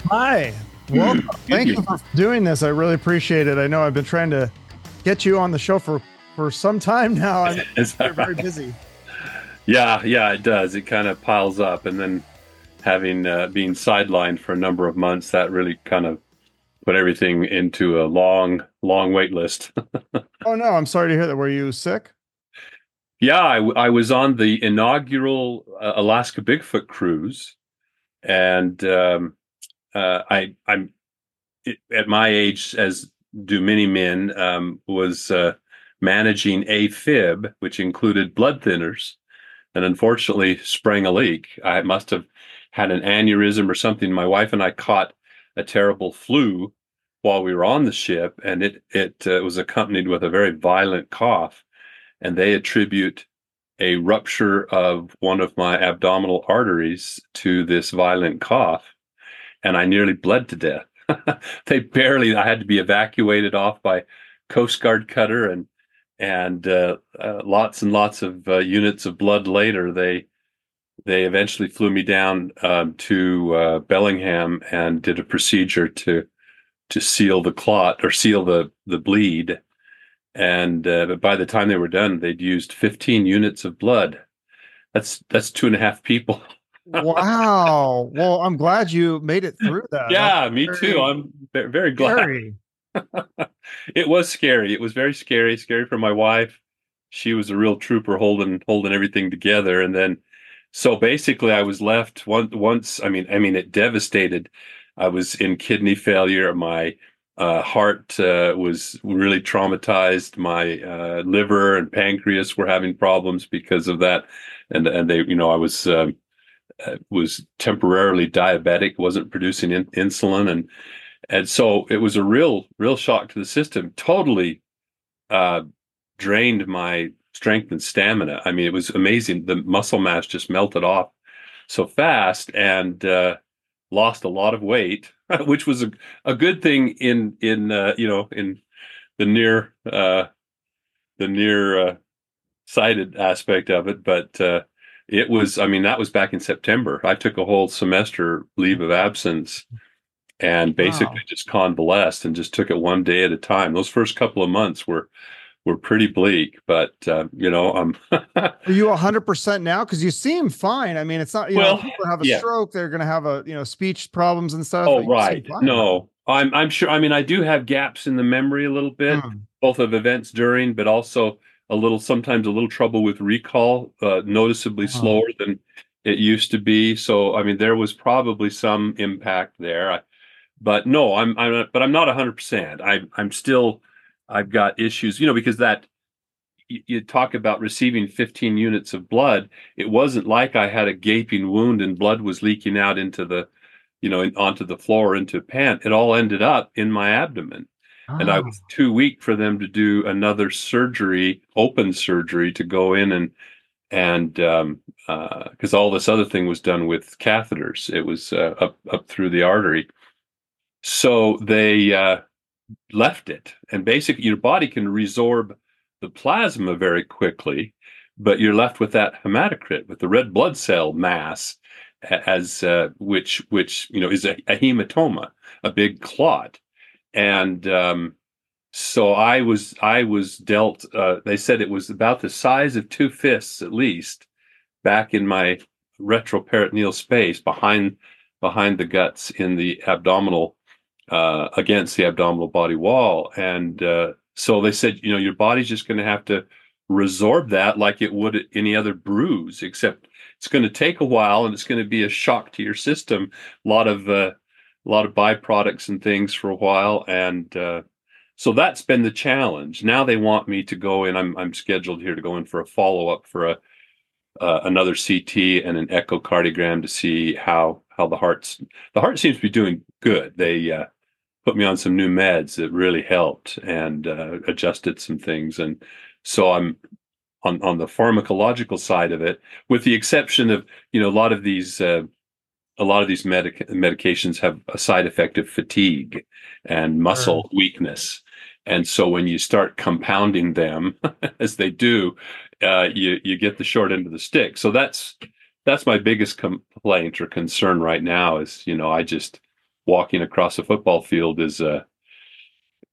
Hi. Hi. Well, thank you for doing this. I really appreciate it. I know I've been trying to get you on the show for for some time now. I'm very, very busy. Yeah, yeah, it does. It kind of piles up, and then having uh, being sidelined for a number of months, that really kind of put everything into a long, long wait list. oh no, I'm sorry to hear that. Were you sick? Yeah, I, I was on the inaugural uh, Alaska Bigfoot cruise, and um, uh, I, I'm at my age, as do many men, um, was uh, managing AFib, which included blood thinners, and unfortunately sprang a leak. I must have had an aneurysm or something. My wife and I caught a terrible flu while we were on the ship, and it it uh, was accompanied with a very violent cough. And they attribute a rupture of one of my abdominal arteries to this violent cough, and I nearly bled to death. they barely. I had to be evacuated off by Coast Guard cutter, and and uh, uh, lots and lots of uh, units of blood later, they they eventually flew me down um, to uh, Bellingham and did a procedure to to seal the clot or seal the the bleed. And uh, by the time they were done, they'd used 15 units of blood. That's that's two and a half people. wow. Well, I'm glad you made it through that. Yeah, me very, too. I'm very glad. it was scary. It was very scary. Scary for my wife. She was a real trooper, holding holding everything together. And then so basically, I was left one, once. I mean, I mean, it devastated. I was in kidney failure. My uh, heart uh, was really traumatized. My uh, liver and pancreas were having problems because of that, and and they, you know, I was um, was temporarily diabetic, wasn't producing in- insulin, and and so it was a real real shock to the system. Totally uh, drained my strength and stamina. I mean, it was amazing. The muscle mass just melted off so fast and uh, lost a lot of weight, which was a, a good thing in in uh, you know in the near uh, the near uh, sighted aspect of it. But uh, it was, I mean, that was back in September. I took a whole semester leave of absence and basically wow. just convalesced and just took it one day at a time. Those first couple of months were were pretty bleak, but uh, you know, i'm are you hundred percent now? Because you seem fine. I mean, it's not. You well, know, people have a yeah. stroke; they're going to have a you know speech problems and stuff. Oh, right. No, I'm I'm sure. I mean, I do have gaps in the memory a little bit, hmm. both of events during, but also a little sometimes a little trouble with recall, uh, noticeably oh. slower than it used to be. So, I mean, there was probably some impact there. I, but no, I'm I'm but I'm not 100. percent I'm I'm still I've got issues, you know, because that you, you, talk about receiving 15 units of blood. It wasn't like I had a gaping wound and blood was leaking out into the, you know, onto the floor into a pant. It all ended up in my abdomen. And I was too weak for them to do another surgery, open surgery, to go in and and um, because uh, all this other thing was done with catheters, it was uh, up up through the artery. So they uh, left it. And basically, your body can resorb the plasma very quickly, but you're left with that hematocrit, with the red blood cell mass, as uh, which which you know is a, a hematoma, a big clot, and um, so I was I was dealt. Uh, they said it was about the size of two fists at least, back in my retroperitoneal space behind behind the guts in the abdominal uh, against the abdominal body wall. And uh, so they said, you know, your body's just going to have to resorb that like it would any other bruise, except it's going to take a while and it's going to be a shock to your system. A lot of uh, a lot of byproducts and things for a while, and uh, so that's been the challenge. Now they want me to go in. I'm I'm scheduled here to go in for a follow up for a uh, another CT and an echocardiogram to see how how the heart's the heart seems to be doing good. They uh, put me on some new meds that really helped and uh, adjusted some things, and so I'm on on the pharmacological side of it, with the exception of you know a lot of these. Uh, a lot of these medic- medications have a side effect of fatigue and muscle weakness. And so when you start compounding them, as they do, uh, you you get the short end of the stick. So that's that's my biggest complaint or concern right now. Is you know I just walking across a football field is a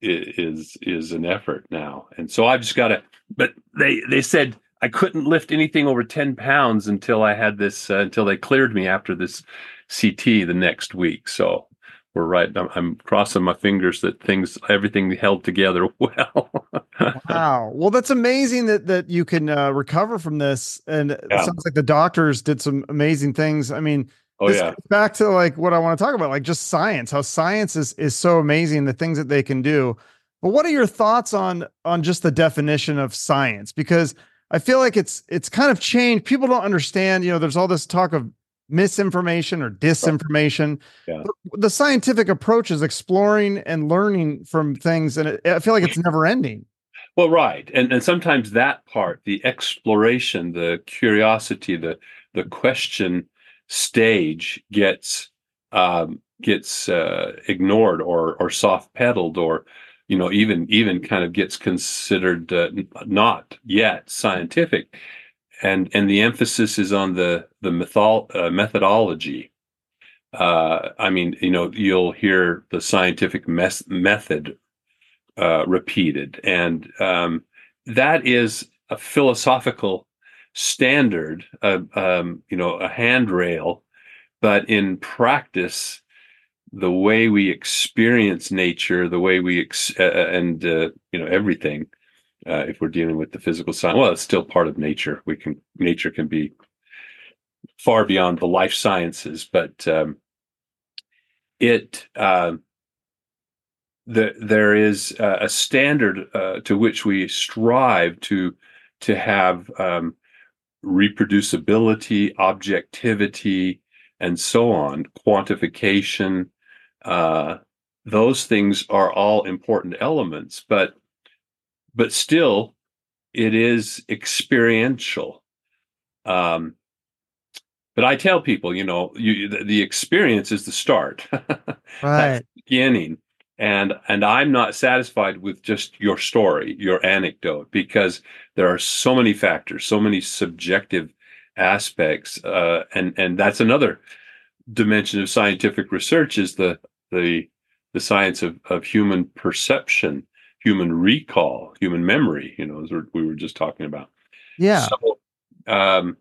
is is an effort now. And so I've just got to. But they they said I couldn't lift anything over ten pounds until I had this uh, until they cleared me after this CT the next week. So we're right. I'm, I'm, crossing my fingers that things, everything held together well. wow. Well, that's amazing that that you can uh, recover from this, and yeah. it sounds like the doctors did some amazing things. I mean, oh yeah. Back to like what I want to talk about, like just science. How science is is so amazing. The things that they can do. But what are your thoughts on on just the definition of science? Because I feel like it's it's kind of changed. People don't understand. You know, there's all this talk of misinformation or disinformation. Yeah. The scientific approach is exploring and learning from things, and it, I feel like it's never ending. Well, right, and and sometimes that part, the exploration, the curiosity, the the question stage gets um, gets uh, ignored or or soft pedaled or you know even even kind of gets considered uh, not yet scientific and and the emphasis is on the the method, uh, methodology. Uh, I mean, you know, you'll hear the scientific mes- method uh, repeated, and um, that is a philosophical standard, um, you know, a handrail. But in practice, the way we experience nature, the way we ex- uh, and uh, you know everything uh, if we're dealing with the physical science, Well, it's still part of nature. We can nature can be far beyond the life sciences, but um, it uh, the, there is a standard uh, to which we strive to to have um, reproducibility, objectivity, and so on, quantification. Uh, those things are all important elements, but but still it is experiential. Um, but i tell people you know you, the, the experience is the start. Right. the beginning. And and i'm not satisfied with just your story your anecdote because there are so many factors so many subjective aspects uh, and and that's another dimension of scientific research is the the the science of, of human perception human recall, human memory, you know, as we were just talking about. Yeah. So, um,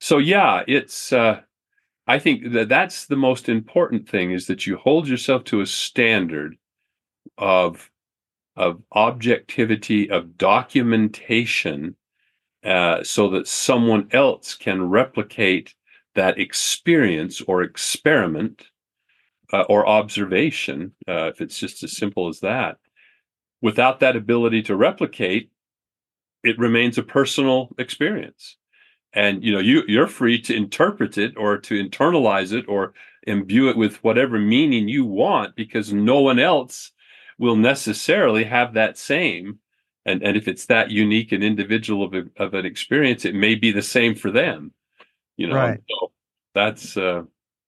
so yeah, it's, uh, I think that that's the most important thing is that you hold yourself to a standard of, of objectivity, of documentation, uh, so that someone else can replicate that experience or experiment uh, or observation, uh, if it's just as simple as that, without that ability to replicate, it remains a personal experience. And you know, you you're free to interpret it or to internalize it or imbue it with whatever meaning you want because no one else will necessarily have that same. And and if it's that unique and individual of, a, of an experience, it may be the same for them. You know, right. so that's uh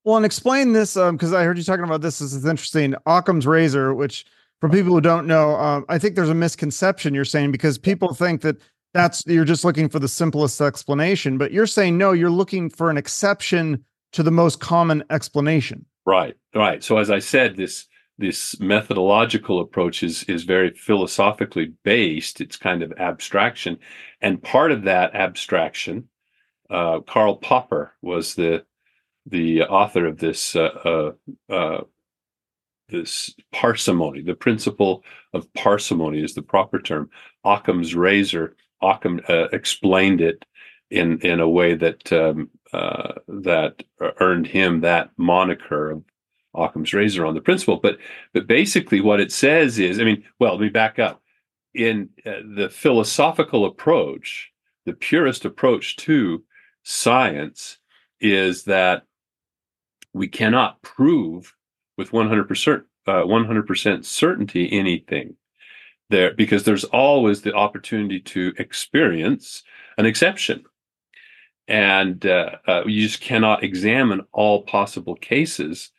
well, and explain this because um, I heard you talking about this. This is interesting. Occam's razor, which for people who don't know, um, I think there's a misconception you're saying because people think that that's you're just looking for the simplest explanation, but you're saying no, you're looking for an exception to the most common explanation. Right, right. So as I said, this this methodological approach is is very philosophically based. It's kind of abstraction, and part of that abstraction, uh, Karl Popper was the the author of this uh, uh, uh this parsimony. The principle of parsimony is the proper term. Occam's razor. Occam uh, explained it in in a way that um, uh, that earned him that moniker of Occam's razor on the principle. But but basically, what it says is, I mean, well, let me back up. In uh, the philosophical approach, the purest approach to science is that we cannot prove with 100% uh, 100% certainty anything there because there's always the opportunity to experience an exception. And uh, uh, you just cannot examine all possible cases.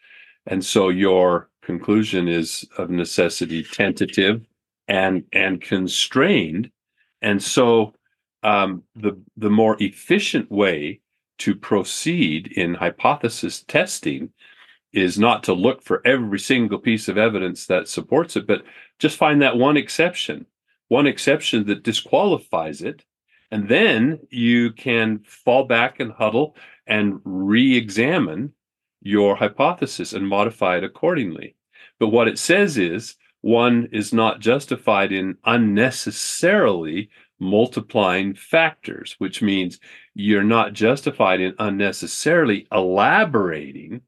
And so your conclusion is of necessity tentative and and constrained. And so um, the the more efficient way to proceed in hypothesis testing is not to look for every single piece of evidence that supports it, but just find that one exception, one exception that disqualifies it. And then you can fall back and huddle and re examine your hypothesis and modify it accordingly. But what it says is one is not justified in unnecessarily multiplying factors, which means you're not justified in unnecessarily elaborating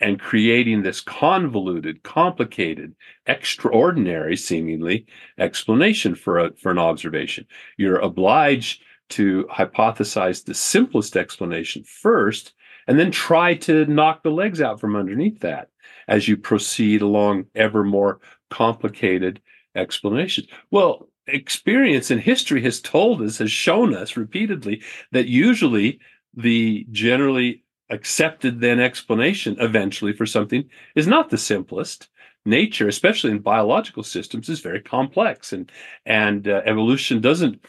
and creating this convoluted, complicated, extraordinary, seemingly explanation for a, for an observation. You're obliged to hypothesize the simplest explanation first, and then try to knock the legs out from underneath that as you proceed along ever more complicated explanations. Well, experience and history has told us, has shown us repeatedly that usually the generally accepted then explanation eventually for something is not the simplest. Nature especially in biological systems is very complex and and uh, evolution doesn't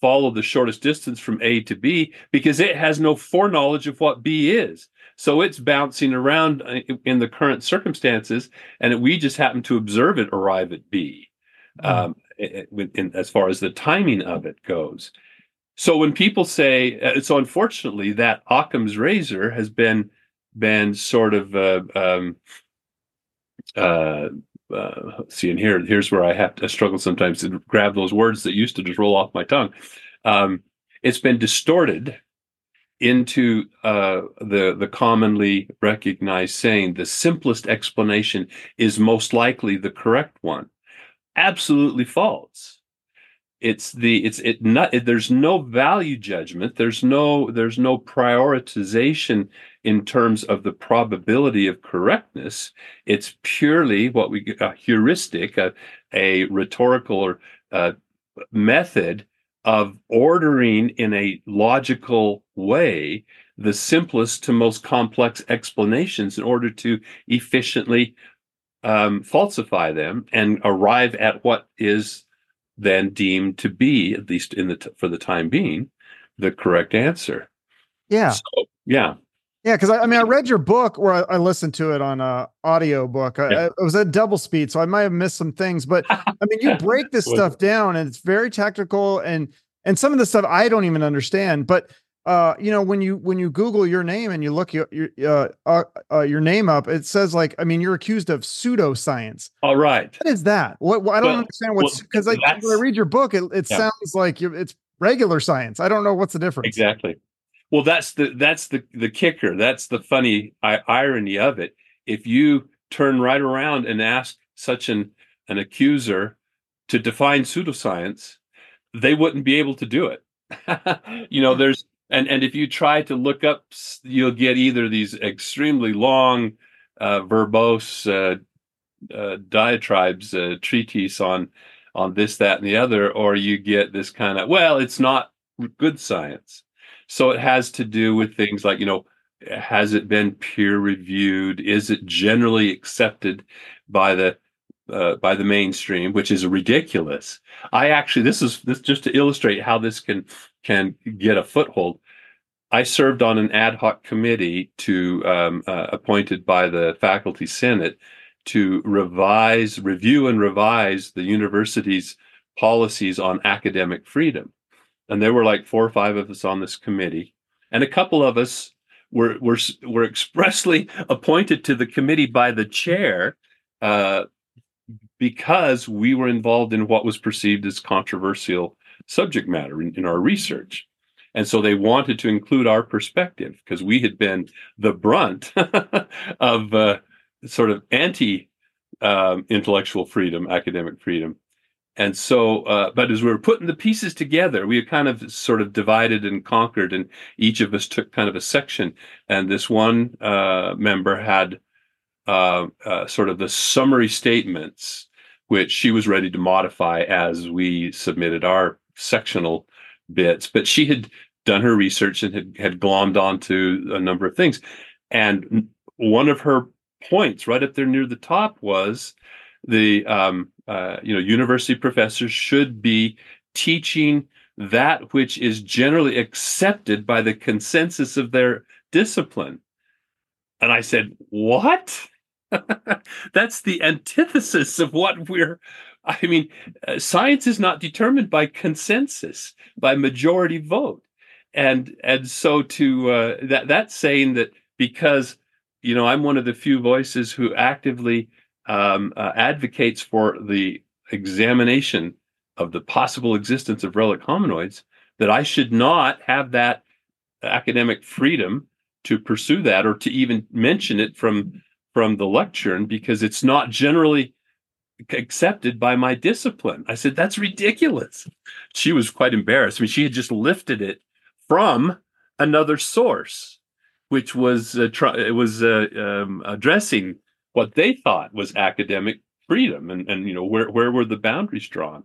follow the shortest distance from a to b because it has no foreknowledge of what b is. So it's bouncing around uh, in the current circumstances and we just happen to observe it arrive at b. Mm. um, in, in, as far as the timing of it goes so when people say, uh, so unfortunately, that Occam's razor has been been sort of uh, um, uh, uh, see, and here here's where I have to struggle sometimes to grab those words that used to just roll off my tongue. Um, it's been distorted into uh, the the commonly recognized saying the simplest explanation is most likely the correct one. Absolutely false. It's the it's it not it, there's no value judgment. There's no there's no prioritization in terms of the probability of correctness. It's purely what we a heuristic a, a rhetorical or uh, method of ordering in a logical way the simplest to most complex explanations in order to efficiently um, falsify them and arrive at what is then deemed to be, at least in the t- for the time being, the correct answer. Yeah. So, yeah. Yeah, because I, I, mean, I read your book or I, I listened to it on a audio book. I, yeah. It was at double speed, so I might have missed some things. But I mean, you break this stuff down, and it's very technical, and and some of the stuff I don't even understand. But uh, you know, when you when you Google your name and you look your your uh, uh, uh, your name up, it says like, I mean, you're accused of pseudoscience. All right, what is that? What, what I don't well, understand what's because well, like when I read your book, it, it yeah. sounds like it's regular science. I don't know what's the difference. Exactly. Well, that's the that's the the kicker. That's the funny irony of it. If you turn right around and ask such an an accuser to define pseudoscience, they wouldn't be able to do it. you know, there's and and if you try to look up you'll get either these extremely long uh, verbose uh, uh, diatribes uh, treatise on on this that and the other or you get this kind of well it's not good science so it has to do with things like you know has it been peer reviewed is it generally accepted by the uh, by the mainstream, which is ridiculous. I actually this is this just to illustrate how this can can get a foothold. I served on an ad hoc committee to um, uh, appointed by the faculty senate to revise, review, and revise the university's policies on academic freedom. And there were like four or five of us on this committee, and a couple of us were were were expressly appointed to the committee by the chair uh, because we were involved in what was perceived as controversial subject matter in, in our research. And so they wanted to include our perspective because we had been the brunt of uh, sort of anti um, intellectual freedom, academic freedom. And so, uh, but as we were putting the pieces together, we kind of sort of divided and conquered, and each of us took kind of a section. And this one uh, member had uh, uh, sort of the summary statements, which she was ready to modify as we submitted our sectional bits. But she had done her research and had, had glommed onto a number of things. And one of her points right up there near the top was the um, uh, you know university professors should be teaching that which is generally accepted by the consensus of their discipline. And I said, "What?" That's the antithesis of what we're. I mean, uh, science is not determined by consensus, by majority vote, and and so to uh, that that's saying that because you know I'm one of the few voices who actively um, uh, advocates for the examination of the possible existence of relic hominoids, that I should not have that academic freedom to pursue that or to even mention it from from the lectern because it's not generally accepted by my discipline. I said, that's ridiculous. She was quite embarrassed. I mean, she had just lifted it from another source, which was uh, tr- it was uh, um, addressing what they thought was academic freedom, and and you know where where were the boundaries drawn.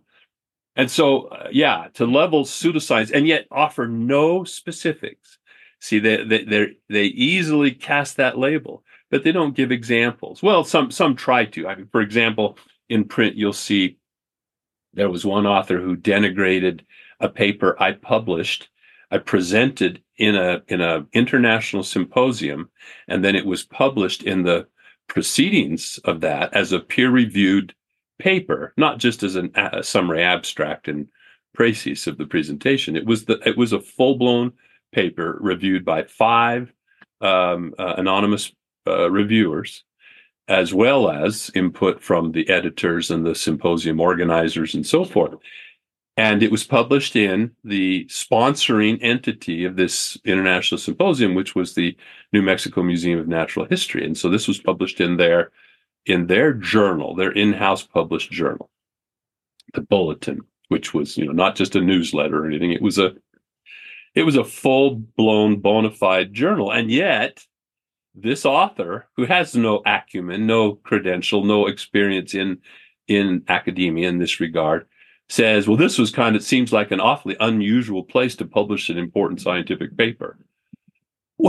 And so, uh, yeah, to level pseudoscience and yet offer no specifics. See, they they they easily cast that label but they don't give examples. Well, some some try to. I mean, for example, in print, you'll see there was one author who denigrated a paper I published. I presented in a in a international symposium, and then it was published in the proceedings of that as a peer reviewed paper, not just as an, a summary abstract and précis of the presentation. It was the it was a full blown paper reviewed by five um, uh, anonymous uh, reviewers, as well as input from the editors and the symposium organizers and so forth. And it was published in the sponsoring entity of this international symposium, which was the New Mexico Museum of Natural History. And so this was published in their in their journal, their in-house published journal, the Bulletin, which was you know not just a newsletter or anything. It was a it was a full-blown bona fide journal, and yet this author who has no acumen, no credential, no experience in in academia in this regard says, well, this was kind of seems like an awfully unusual place to publish an important scientific paper.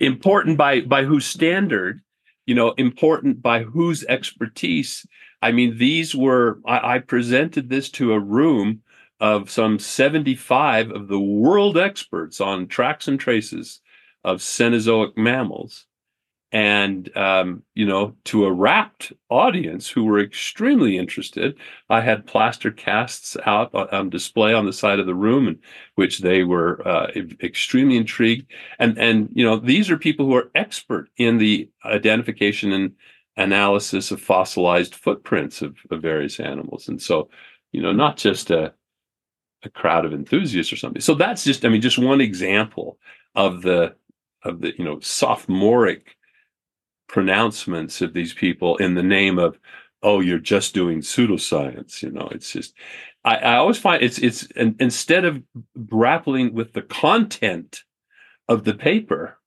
important by by whose standard? You know, important by whose expertise? I mean, these were I, I presented this to a room of some 75 of the world experts on tracks and traces of Cenozoic mammals. And, um, you know, to a rapt audience who were extremely interested, I had plaster casts out on display on the side of the room, in which they were uh, extremely intrigued. And, and, you know, these are people who are expert in the identification and analysis of fossilized footprints of, of various animals. And so, you know, not just a, a crowd of enthusiasts or something. So that's just, I mean, just one example of the of the you know sophomoric pronouncements of these people in the name of oh you're just doing pseudoscience you know? It's just i, I always find it's it's instead of grappling with the content of the paper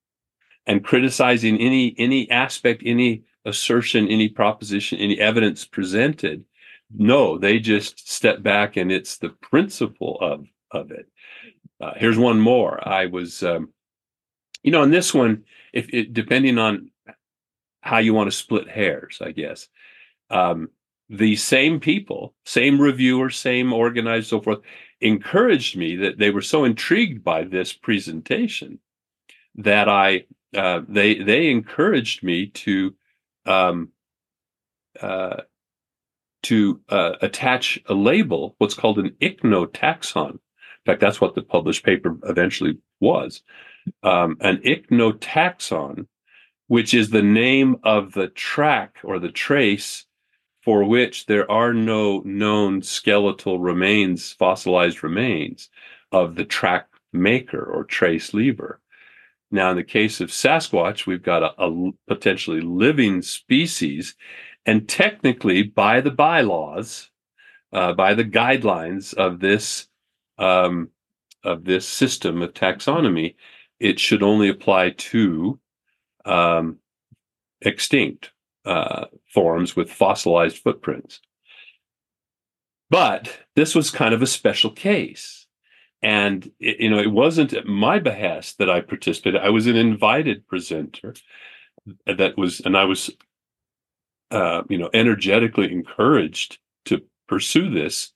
and criticizing any any aspect any assertion any proposition any evidence presented no they just step back and it's the principle of of it. Uh, here's one more. I was um, you know, in this one, if it, depending on how you want to split hairs, I guess, um, the same people, same reviewers, same organizers, so forth, encouraged me that they were so intrigued by this presentation that I uh, they they encouraged me to um, uh, to uh, attach a label, what's called an ichnotaxon. In fact, that's what the published paper eventually was um, an ichnotaxon, which is the name of the track or the trace for which there are no known skeletal remains, fossilized remains of the track maker or trace lever. Now, in the case of Sasquatch, we've got a, a potentially living species, and technically, by the bylaws, uh, by the guidelines of this um, of this system of taxonomy, it should only apply to um, extinct uh, forms with fossilized footprints. But this was kind of a special case. And it, you know, it wasn't at my behest that I participated. I was an invited presenter that was, and I was, uh, you know, energetically encouraged to pursue this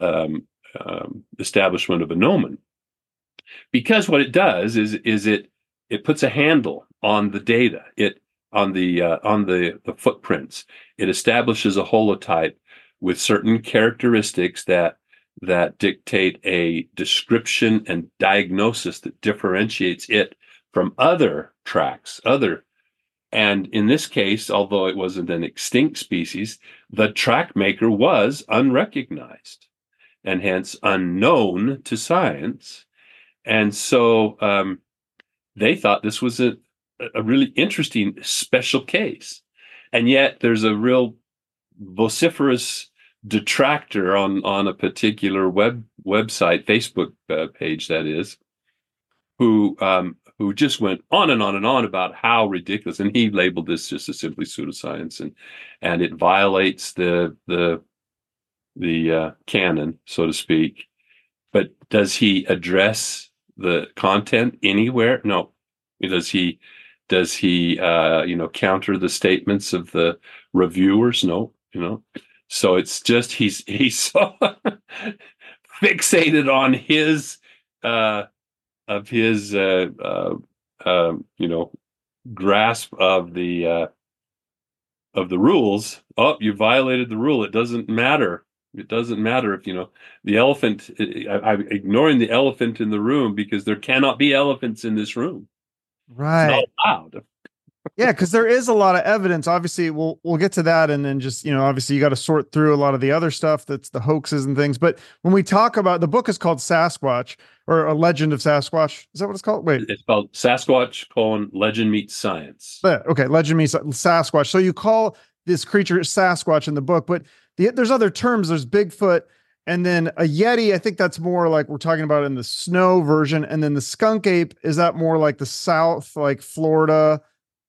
um, um, establishment of a nomen because what it does is is it it puts a handle on the data. It on the uh, on the the footprints. It establishes a holotype with certain characteristics that that dictate a description and diagnosis that differentiates it from other tracks, other and in this case, although it wasn't an extinct species, the track maker was unrecognized and hence unknown to science. And so um, they thought this was a, a really interesting special case. And yet there's a real vociferous detractor on, on a particular web website, Facebook uh, page, that is, who um, who just went on and on and on about how ridiculous, and he labeled this just as simply pseudoscience, and and it violates the the the uh, canon, so to speak. But does he address the content anywhere? No. Does he does he uh, you know counter the statements of the reviewers? No. You know. So it's just he's he's so fixated on his uh, of his uh, uh, uh, you know grasp of the uh, of the rules. Oh, you violated the rule. It doesn't matter. It doesn't matter if you know the elephant. I, am ignoring the elephant in the room because there cannot be elephants in this room. Right. It's not allowed yeah, because there is a lot of evidence. Obviously, we'll we'll get to that, and then just you know, obviously, you got to sort through a lot of the other stuff that's the hoaxes and things. But when we talk about the book is called Sasquatch or a Legend of Sasquatch. Is that what it's called? Wait, it's called Sasquatch: colon, Legend meets Science. Yeah, okay, Legend meets Sasquatch. So you call this creature Sasquatch in the book, but the, there's other terms. There's Bigfoot. And then a Yeti, I think that's more like we're talking about in the snow version. And then the skunk ape, is that more like the South, like Florida,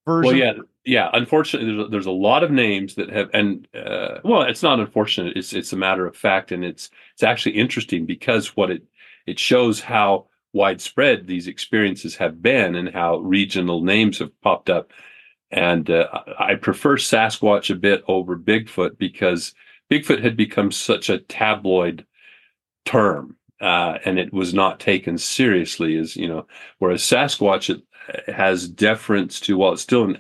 version? Well, yeah, yeah. Unfortunately, there's a, there's a lot of names that have, and uh, well, it's not unfortunate. It's it's a matter of fact, and it's it's actually interesting because what it it shows how widespread these experiences have been and how regional names have popped up. And uh, I prefer Sasquatch a bit over Bigfoot because Bigfoot had become such a tabloid term. Uh, and it was not taken seriously as you know whereas sasquatch has deference to while it's still an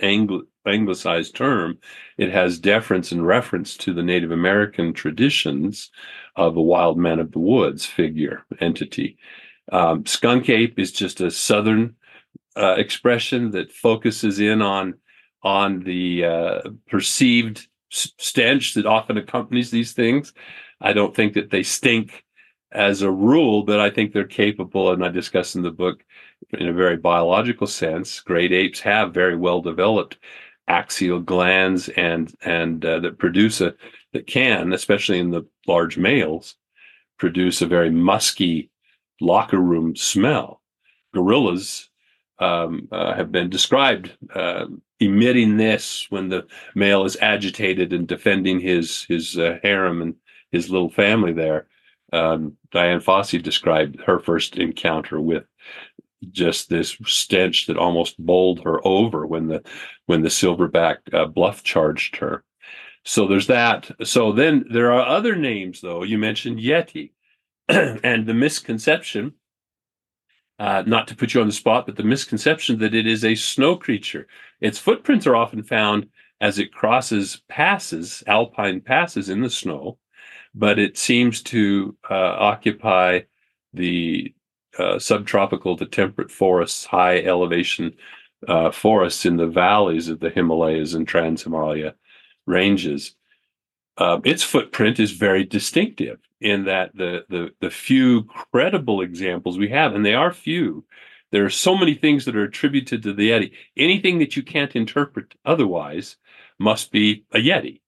anglicized term, it has deference and reference to the Native American traditions of a wild man of the woods figure entity. Um, skunk ape is just a southern uh, expression that focuses in on on the uh, perceived stench that often accompanies these things. I don't think that they stink as a rule, but I think they're capable, and I discuss in the book, in a very biological sense, great apes have very well developed axial glands and and uh, that produce a that can, especially in the large males, produce a very musky locker room smell. Gorillas um, uh, have been described uh, emitting this when the male is agitated and defending his his uh, harem and his little family there. Um, Dian Fossey described her first encounter with just this stench that almost bowled her over when the when the silverback uh, bluff charged her. So there's that. So then there are other names though. You mentioned Yeti, and the misconception. Uh, not to put you on the spot, but the misconception that it is a snow creature. Its footprints are often found as it crosses passes, alpine passes in the snow, but it seems to uh, occupy the uh, subtropical to temperate forests, high elevation uh, forests in the valleys of the Himalayas and Trans Himalaya ranges. Uh, its footprint is very distinctive in that the, the the few credible examples we have, and they are few. There are so many things that are attributed to the Yeti. Anything that you can't interpret otherwise must be a Yeti.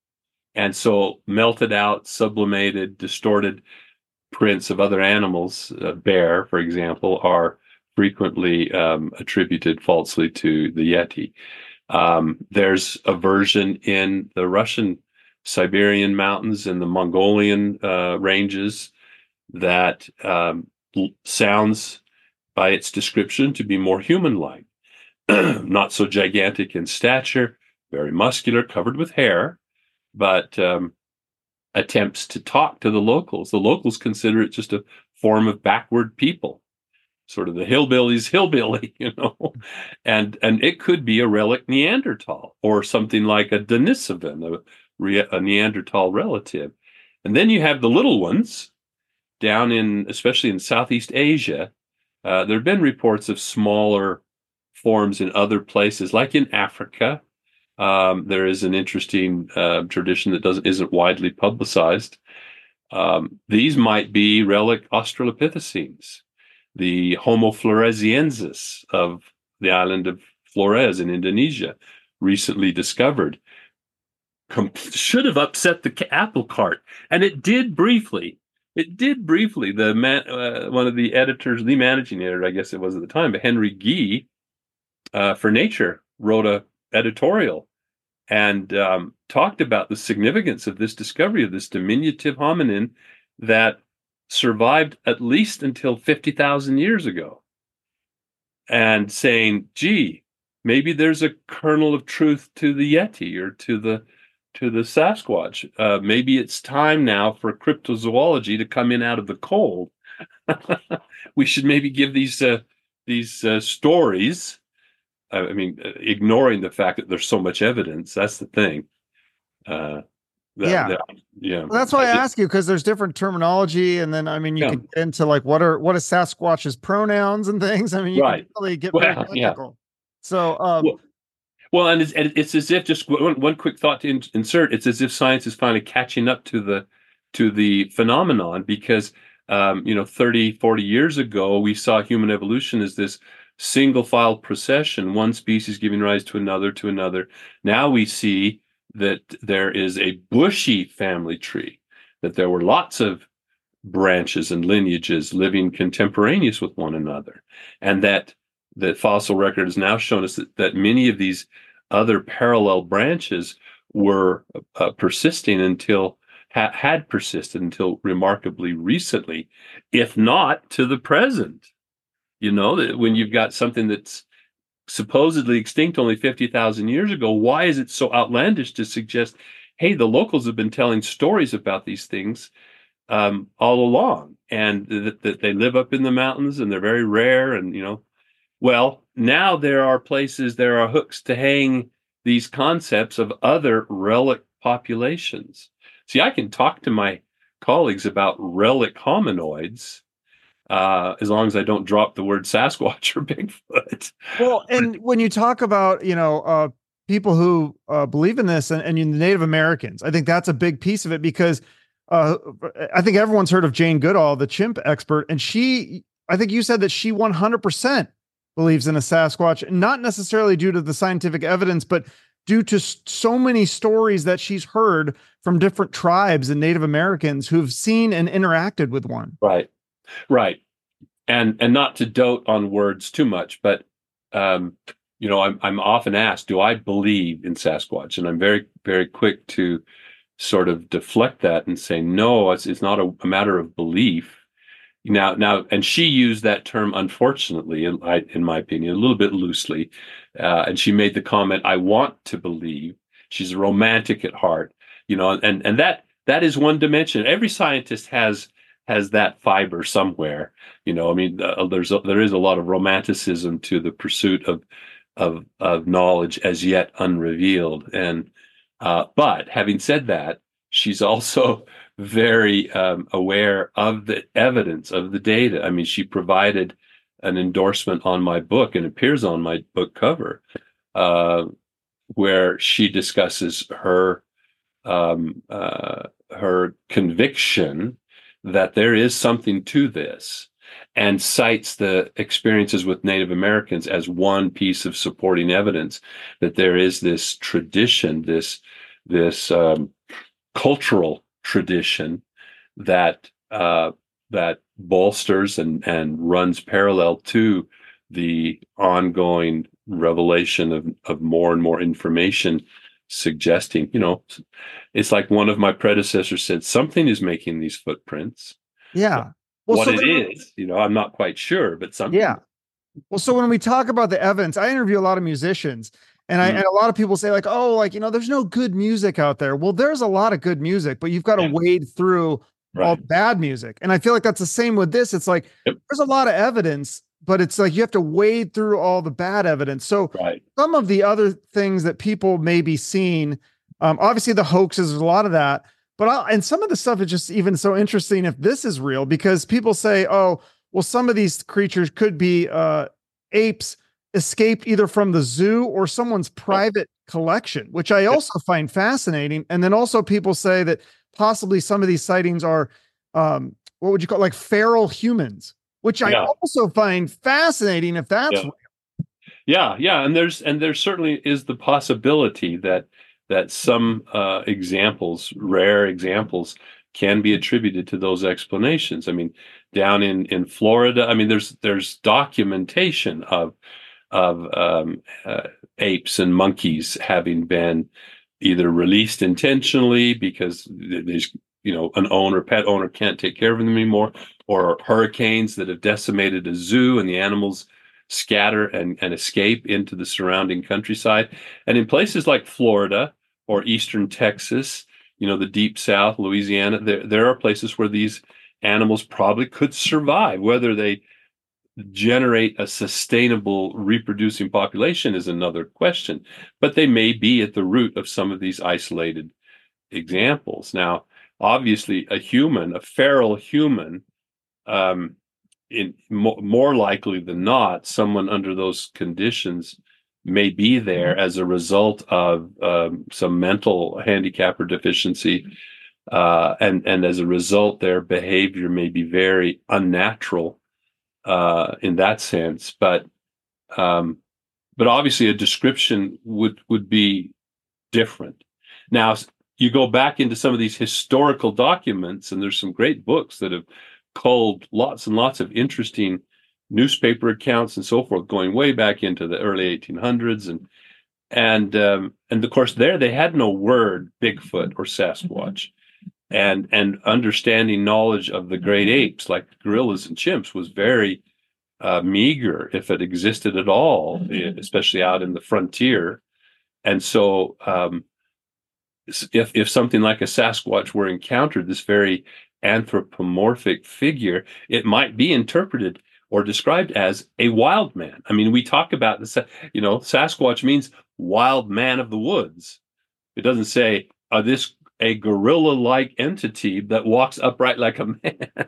And so melted out, sublimated, distorted prints of other animals, uh, bear, for example, are frequently um, attributed falsely to the Yeti. Um, there's a version in the Russian Siberian mountains and the Mongolian uh, ranges that um, sounds, by its description, to be more human like. Not so gigantic in stature, very muscular, covered with hair, but um, attempts to talk to the locals. The locals consider it just a form of backward people. sort of the hillbillies hillbilly, you know, and and it could be a relic Neanderthal or something like a Denisovan, a, a Neanderthal relative. And then you have the little ones down in, especially in Southeast Asia. Uh, there have been reports of smaller forms in other places, like in Africa. Um, there is an interesting uh, tradition that doesn't isn't widely publicized. Um, these might be relic Australopithecines the Homo floresiensis of the island of Flores in Indonesia, recently discovered. Com- should have upset the apple cart, and it did briefly. It did briefly. The man, uh, one of the editors, the managing editor, I guess it was at the time, but Henry Gee, uh, for Nature, wrote a editorial and um, talked about the significance of this discovery of this diminutive hominin that survived at least until 50,000 years ago and saying, gee, maybe there's a kernel of truth to the Yeti or to the to the Sasquatch. Uh, maybe it's time now for cryptozoology to come in out of the cold. we should maybe give these uh, these uh, stories. I mean, uh, ignoring the fact that there's so much evidence. That's the thing. Uh, that, yeah, that, yeah. Well, that's why I, I ask you because there's different terminology, and then I mean, you yeah. can get into like what are what is Sasquatch's pronouns and things. I mean, you right. can really get well, very technical. Yeah. So, um, well, well, and it's, it's as if just one, one quick thought to in, insert. It's as if science is finally catching up to the to the phenomenon because um, you know 30 40 years ago we saw human evolution as this single file procession one species giving rise to another to another now we see that there is a bushy family tree, that there were lots of branches and lineages living contemporaneous with one another, and that the fossil record has now shown us that, that many of these other parallel branches were uh, persisting until ha- had persisted until remarkably recently, if not to the present. You know that when you've got something that's supposedly extinct only 50,000 years ago, why is it so outlandish to suggest, hey, the locals have been telling stories about these things um, all along and that, that they live up in the mountains and they're very rare and, you know, well, now there are places, there are hooks to hang these concepts of other relic populations. See, I can talk to my colleagues about relic hominoids uh, as long as I don't drop the word Sasquatch or Bigfoot. Well, and when you talk about, you know, uh, people who uh, believe in this and, and the Native Americans, I think that's a big piece of it because uh, I think everyone's heard of Jane Goodall, the chimp expert, and she, I think you said that she 100% believes in a Sasquatch, not necessarily due to the scientific evidence, but due to so many stories that she's heard from different tribes and Native Americans who've seen and interacted with one. Right. Right. And and not to dote on words too much, but um, you know, I'm I'm often asked, do I believe in Sasquatch? And I'm very, very quick to sort of deflect that and say, no, it's it's not a, a matter of belief. Now, now, and she used that term, unfortunately, in, I, in my opinion, a little bit loosely. Uh, and she made the comment, "I want to believe." She's a romantic at heart, you know, and and that that is one dimension. Every scientist has has that fiber somewhere. You know, I mean, uh, there's a, there is a lot of romanticism to the pursuit of of of knowledge as yet unrevealed. And uh, but having said that, she's also very um, aware of the evidence of the data. I mean, she provided an endorsement on my book and appears on my book cover, uh, where she discusses her um, uh, her conviction that there is something to this and cites the experiences with Native Americans as one piece of supporting evidence that there is this tradition, this this um, cultural tradition that uh, that bolsters and and runs parallel to the ongoing revelation of of more and more information suggesting, you know, it's like one of my predecessors said, something is making these footprints. Yeah. Well, what so it is, you know, I'm not quite sure, but something. Yeah. Well, so when we talk about the evidence, I interview a lot of musicians and I mm. and a lot of people say, like, oh, like, you know, there's no good music out there. Well, there's a lot of good music, but you've got to yeah. wade through right. all bad music. And I feel like that's the same with this. It's like yep. there's a lot of evidence but it's like you have to wade through all the bad evidence. So right. some of the other things that people may be seeing, um, obviously the hoaxes, a lot of that, but I'll, and some of the stuff is just even so interesting if this is real because people say, oh, well, some of these creatures could be uh, apes escaped either from the zoo or someone's private collection, which I also find fascinating. And then also people say that possibly some of these sightings are um, what would you call it, like feral humans, which I also find fascinating if that's yeah. real. Yeah, yeah, and there's and there certainly is the possibility that that some uh, examples, rare examples, can be attributed to those explanations. I mean, down in in Florida, I mean, there's there's documentation of of um, uh, apes and monkeys having been either released intentionally because there's you know an owner pet owner can't take care of them anymore or hurricanes that have decimated a zoo and the animals scatter and, and escape into the surrounding countryside. And in places like florida or eastern texas you know the deep south louisiana there, there are places where these animals probably could survive whether they generate a sustainable reproducing population is another question but they may be at the root of some of these isolated examples. Now obviously a human a feral human um, in mo- more likely than not someone under those conditions may be there as a result of um, some mental handicap or deficiency uh, and and as a result their behavior may be very unnatural uh, in that sense. But um, but obviously, a description would would be different. Now, you go back into some of these historical documents, and there's some great books that have culled lots and lots of interesting newspaper accounts and so forth, going way back into the early 1800s, and and um, and of course, there they had no word Bigfoot or Sasquatch and and understanding knowledge of the great apes like gorillas and chimps was very uh, meager if it existed at all mm-hmm. especially out in the frontier. And so um, if if something like a sasquatch were encountered this very anthropomorphic figure it might be interpreted or described as a wild man. I mean we talk about this you know sasquatch means wild man of the woods. It doesn't say uh, this a gorilla like entity that walks upright like a man.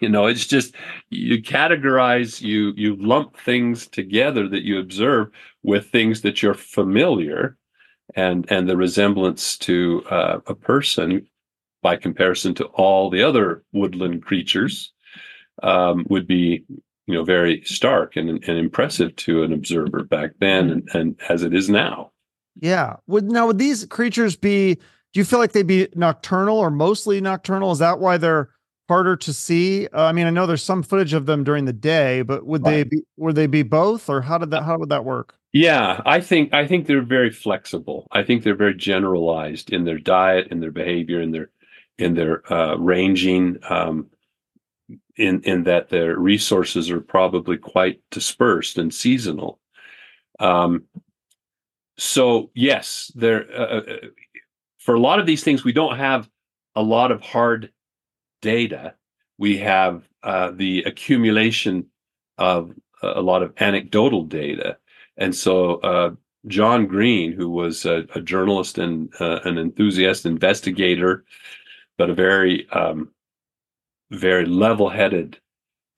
You know it's just you categorize you you lump things together that you observe with things that you're familiar and and the resemblance to uh, a person by comparison to all the other woodland creatures um, would be you know very stark and, and impressive to an observer back then and, and as it is now. Yeah. Would now would these creatures be do you feel like they'd be nocturnal or mostly nocturnal? Is that why they're harder to see? Uh, I mean, I know there's some footage of them during the day, but would right. they be would they be both or how did that how would that work? Yeah, I think I think they're very flexible. I think they're very generalized in their diet, in their behavior, in their in their uh, ranging. Um, in in that their resources are probably quite dispersed and seasonal. Um, so yes, there uh, uh for a lot of these things, we don't have a lot of hard data. We have uh, the accumulation of a lot of anecdotal data. And so, uh, John Green, who was a, a journalist and uh, an enthusiast investigator, but a very, um, very level headed,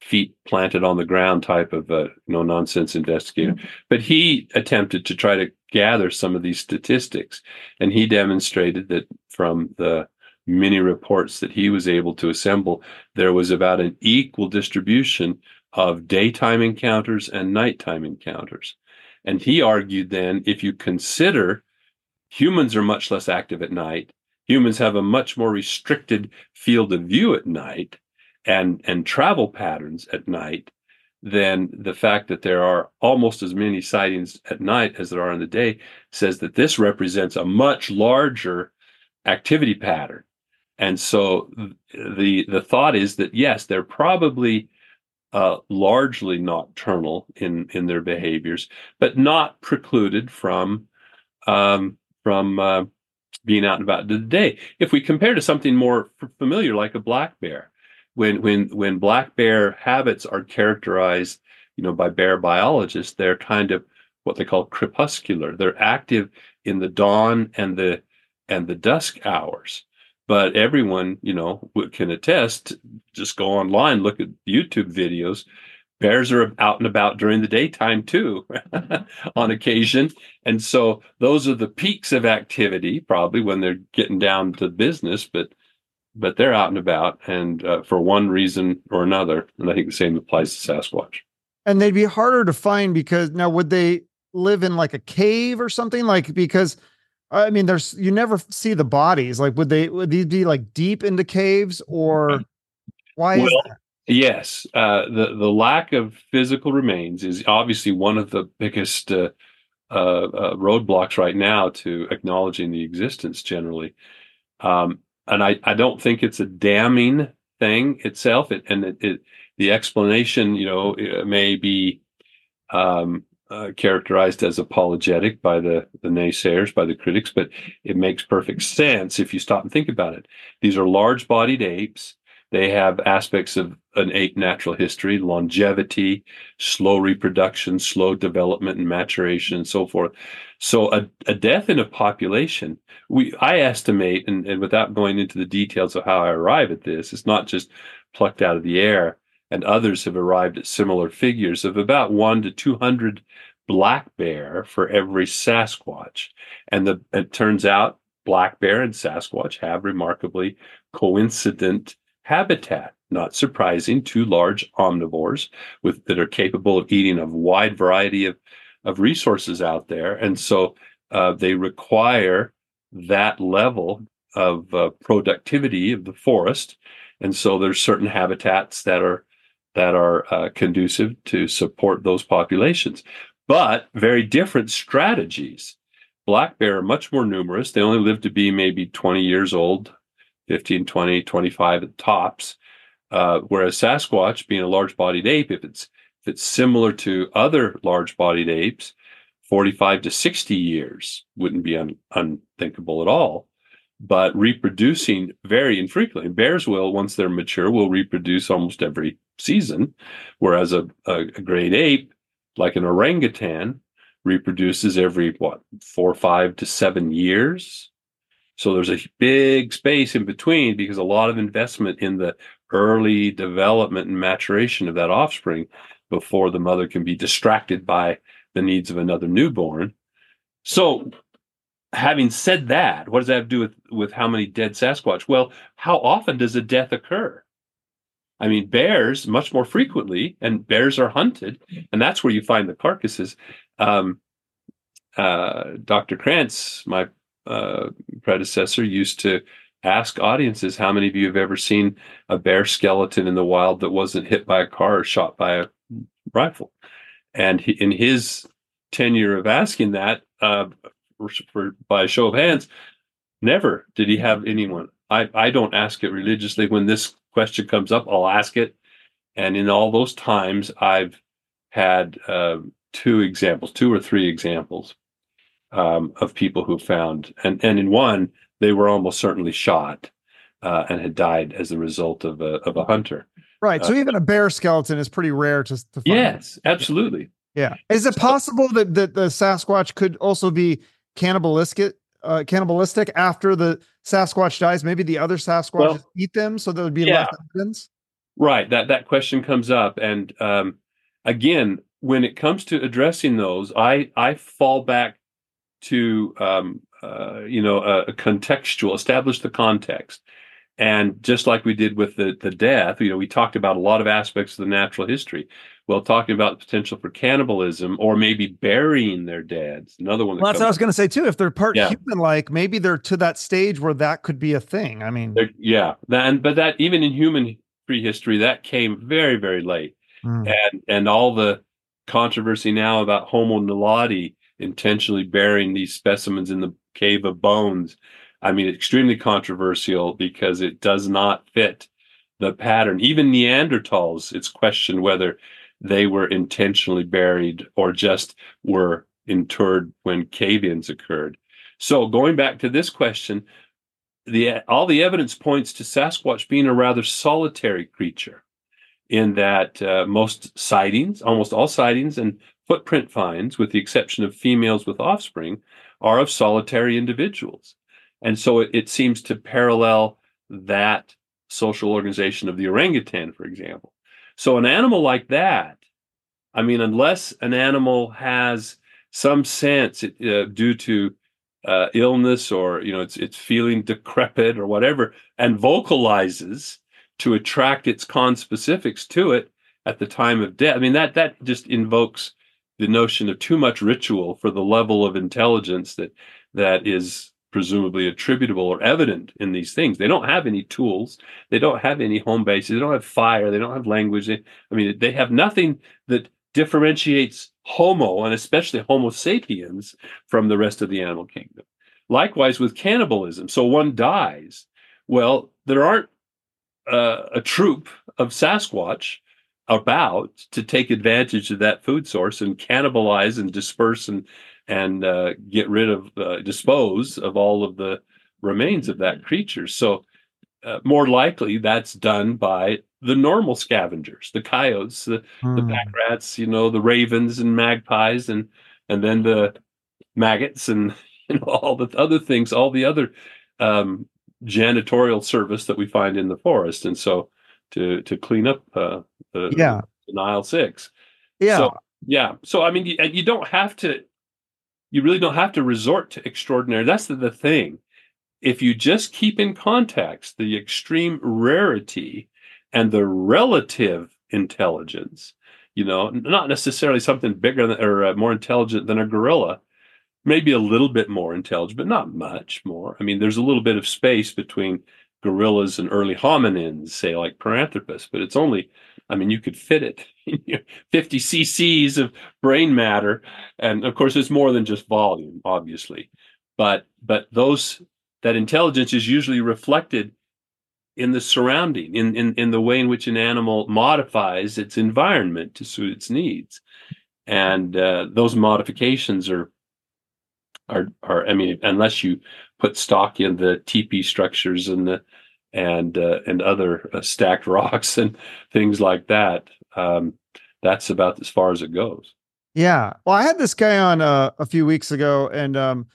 feet planted on the ground type of a no nonsense investigator. Mm-hmm. But he attempted to try to gather some of these statistics. And he demonstrated that from the many reports that he was able to assemble, there was about an equal distribution of daytime encounters and nighttime encounters. And he argued then if you consider humans are much less active at night, humans have a much more restricted field of view at night and, and travel patterns at night, then the fact that there are almost as many sightings at night as there are in the day says that this represents a much larger activity pattern. And so the the thought is that yes, they're probably uh, largely nocturnal in in their behaviors, but not precluded from um, from uh, being out and about in the day. If we compare to something more familiar like a black bear, when when when black bear habits are characterized you know, by bear biologists, they're kind of what they call crepuscular. They're active in the dawn and the and the dusk hours. But everyone, you know, can attest. Just go online, look at YouTube videos. Bears are out and about during the daytime too, on occasion, and so those are the peaks of activity, probably when they're getting down to business. But but they're out and about, and uh, for one reason or another, and I think the same applies to Sasquatch. And they'd be harder to find because now would they live in like a cave or something? Like because I mean, there's you never see the bodies. Like, would they would these be like deep into caves or why well, is that? Yes, uh, the the lack of physical remains is obviously one of the biggest uh, uh, uh roadblocks right now to acknowledging the existence generally. Um, and I, I don't think it's a damning thing itself. It, and it, it, the explanation, you know, may be um, uh, characterized as apologetic by the, the naysayers, by the critics, but it makes perfect sense if you stop and think about it. These are large bodied apes. They have aspects of an ape natural history, longevity, slow reproduction, slow development and maturation, and so forth. So a, a death in a population, we I estimate, and, and without going into the details of how I arrive at this, it's not just plucked out of the air and others have arrived at similar figures of about one to 200 black bear for every Sasquatch. And the, it turns out black bear and Sasquatch have remarkably coincident habitat. Not surprising, two large omnivores with that are capable of eating a wide variety of, of resources out there. And so uh, they require that level of uh, productivity of the forest. And so there's certain habitats that are that are uh, conducive to support those populations, but very different strategies. Black bear are much more numerous. They only live to be maybe 20 years old, 15, 20, 25 at tops. Uh, whereas Sasquatch, being a large-bodied ape, if it's if it's similar to other large-bodied apes, 45 to 60 years wouldn't be un- unthinkable at all but reproducing very infrequently. Bears will, once they're mature, will reproduce almost every season, whereas a, a, a great ape, like an orangutan, reproduces every what four, five to seven years. So there's a big space in between because a lot of investment in the early development and maturation of that offspring before the mother can be distracted by the needs of another newborn. So having said that, what does that have to do with, with how many dead Sasquatch? Well, how often does a death occur? I mean, bears much more frequently, and bears are hunted, and that's where you find the carcasses. Um, uh, Dr. Krantz, my uh, predecessor, used to ask audiences how many of you have ever seen a bear skeleton in the wild that wasn't hit by a car or shot by a rifle. And he, in his tenure of asking that, uh, for, for, by a show of hands, never did he have anyone. I, I don't ask it religiously. When this question comes up, I'll ask it. And in all those times, I've had uh, two examples, two or three examples um, of people who found, and, and in one, they were almost certainly shot uh, and had died as a result of a, of a hunter. Right. So uh, even a bear skeleton is pretty rare to, to find. Yes, absolutely. Yeah. Is it possible that, that the Sasquatch could also be cannibalistic uh, cannibalistic after the Sasquatch dies? Maybe the other Sasquatch well, eat them, so there would be yeah. less evidence. Right. That that question comes up, and um, again, when it comes to addressing those, I I fall back to um, uh, you know a, a, contextual, establish the context, and just like we did with the the death, you know, we talked about a lot of aspects of the natural history well, talking about the potential for cannibalism or maybe burying their dads. Another one. That well, that's what I was going to say too. If they're part yeah. human-like, maybe they're to that stage where that could be a thing. I mean, they're, yeah, and but that even in human prehistory, that came very, very late, mm. and and all the controversy now about Homo naledi intentionally burying these specimens in the cave of bones. I mean, extremely controversial because it does not fit the pattern. Even Neanderthals, it's questioned whether they were intentionally buried or just were interred when cave-ins occurred. So going back to this question, the all the evidence points to Sasquatch being a rather solitary creature. in that uh, most sightings, almost all sightings and footprint finds, with the exception of females with offspring, are of solitary individuals. And so it, it seems to parallel that social organization of the orangutan, for example. So an animal like that, I mean, unless an animal has some sense uh, due to uh, illness or you know it's it's feeling decrepit or whatever, and vocalizes to attract its conspecifics to it at the time of death. I mean that that just invokes the notion of too much ritual for the level of intelligence that that is presumably attributable or evident in these things. They don't have any tools. They don't have any home bases. They don't have fire. They don't have language. They, I mean, they have nothing that differentiates Homo and especially Homo sapiens from the rest of the animal kingdom. Likewise with cannibalism. So one dies. Well, there aren't uh, a troop of Sasquatch about to take advantage of that food source and cannibalize and disperse and and uh, get rid of uh, dispose of all of the remains of that creature so uh, more likely that's done by the normal scavengers the coyotes the, mm. the pack hmm. rats you know the ravens and magpies and and then the maggots and you know all the other things all the other um, janitorial service that we find in the forest and so to to clean up uh, the, yeah the Nile Six. Yeah, so, yeah. So I mean, you, you don't have to. You really don't have to resort to extraordinary. That's the, the thing. If you just keep in context the extreme rarity and the relative intelligence, you know, not necessarily something bigger than, or uh, more intelligent than a gorilla, maybe a little bit more intelligent, but not much more. I mean, there's a little bit of space between gorillas and early hominins, say like Paranthropus, but it's only, I mean, you could fit it in 50 cc's of brain matter. And of course, it's more than just volume, obviously. But but those that intelligence is usually reflected in the surrounding, in, in, in the way in which an animal modifies its environment to suit its needs. And uh, those modifications are are are I mean, unless you put stock in the teepee structures and the and uh, and other uh, stacked rocks and things like that. Um, that's about as far as it goes. Yeah. Well, I had this guy on uh, a few weeks ago, and um,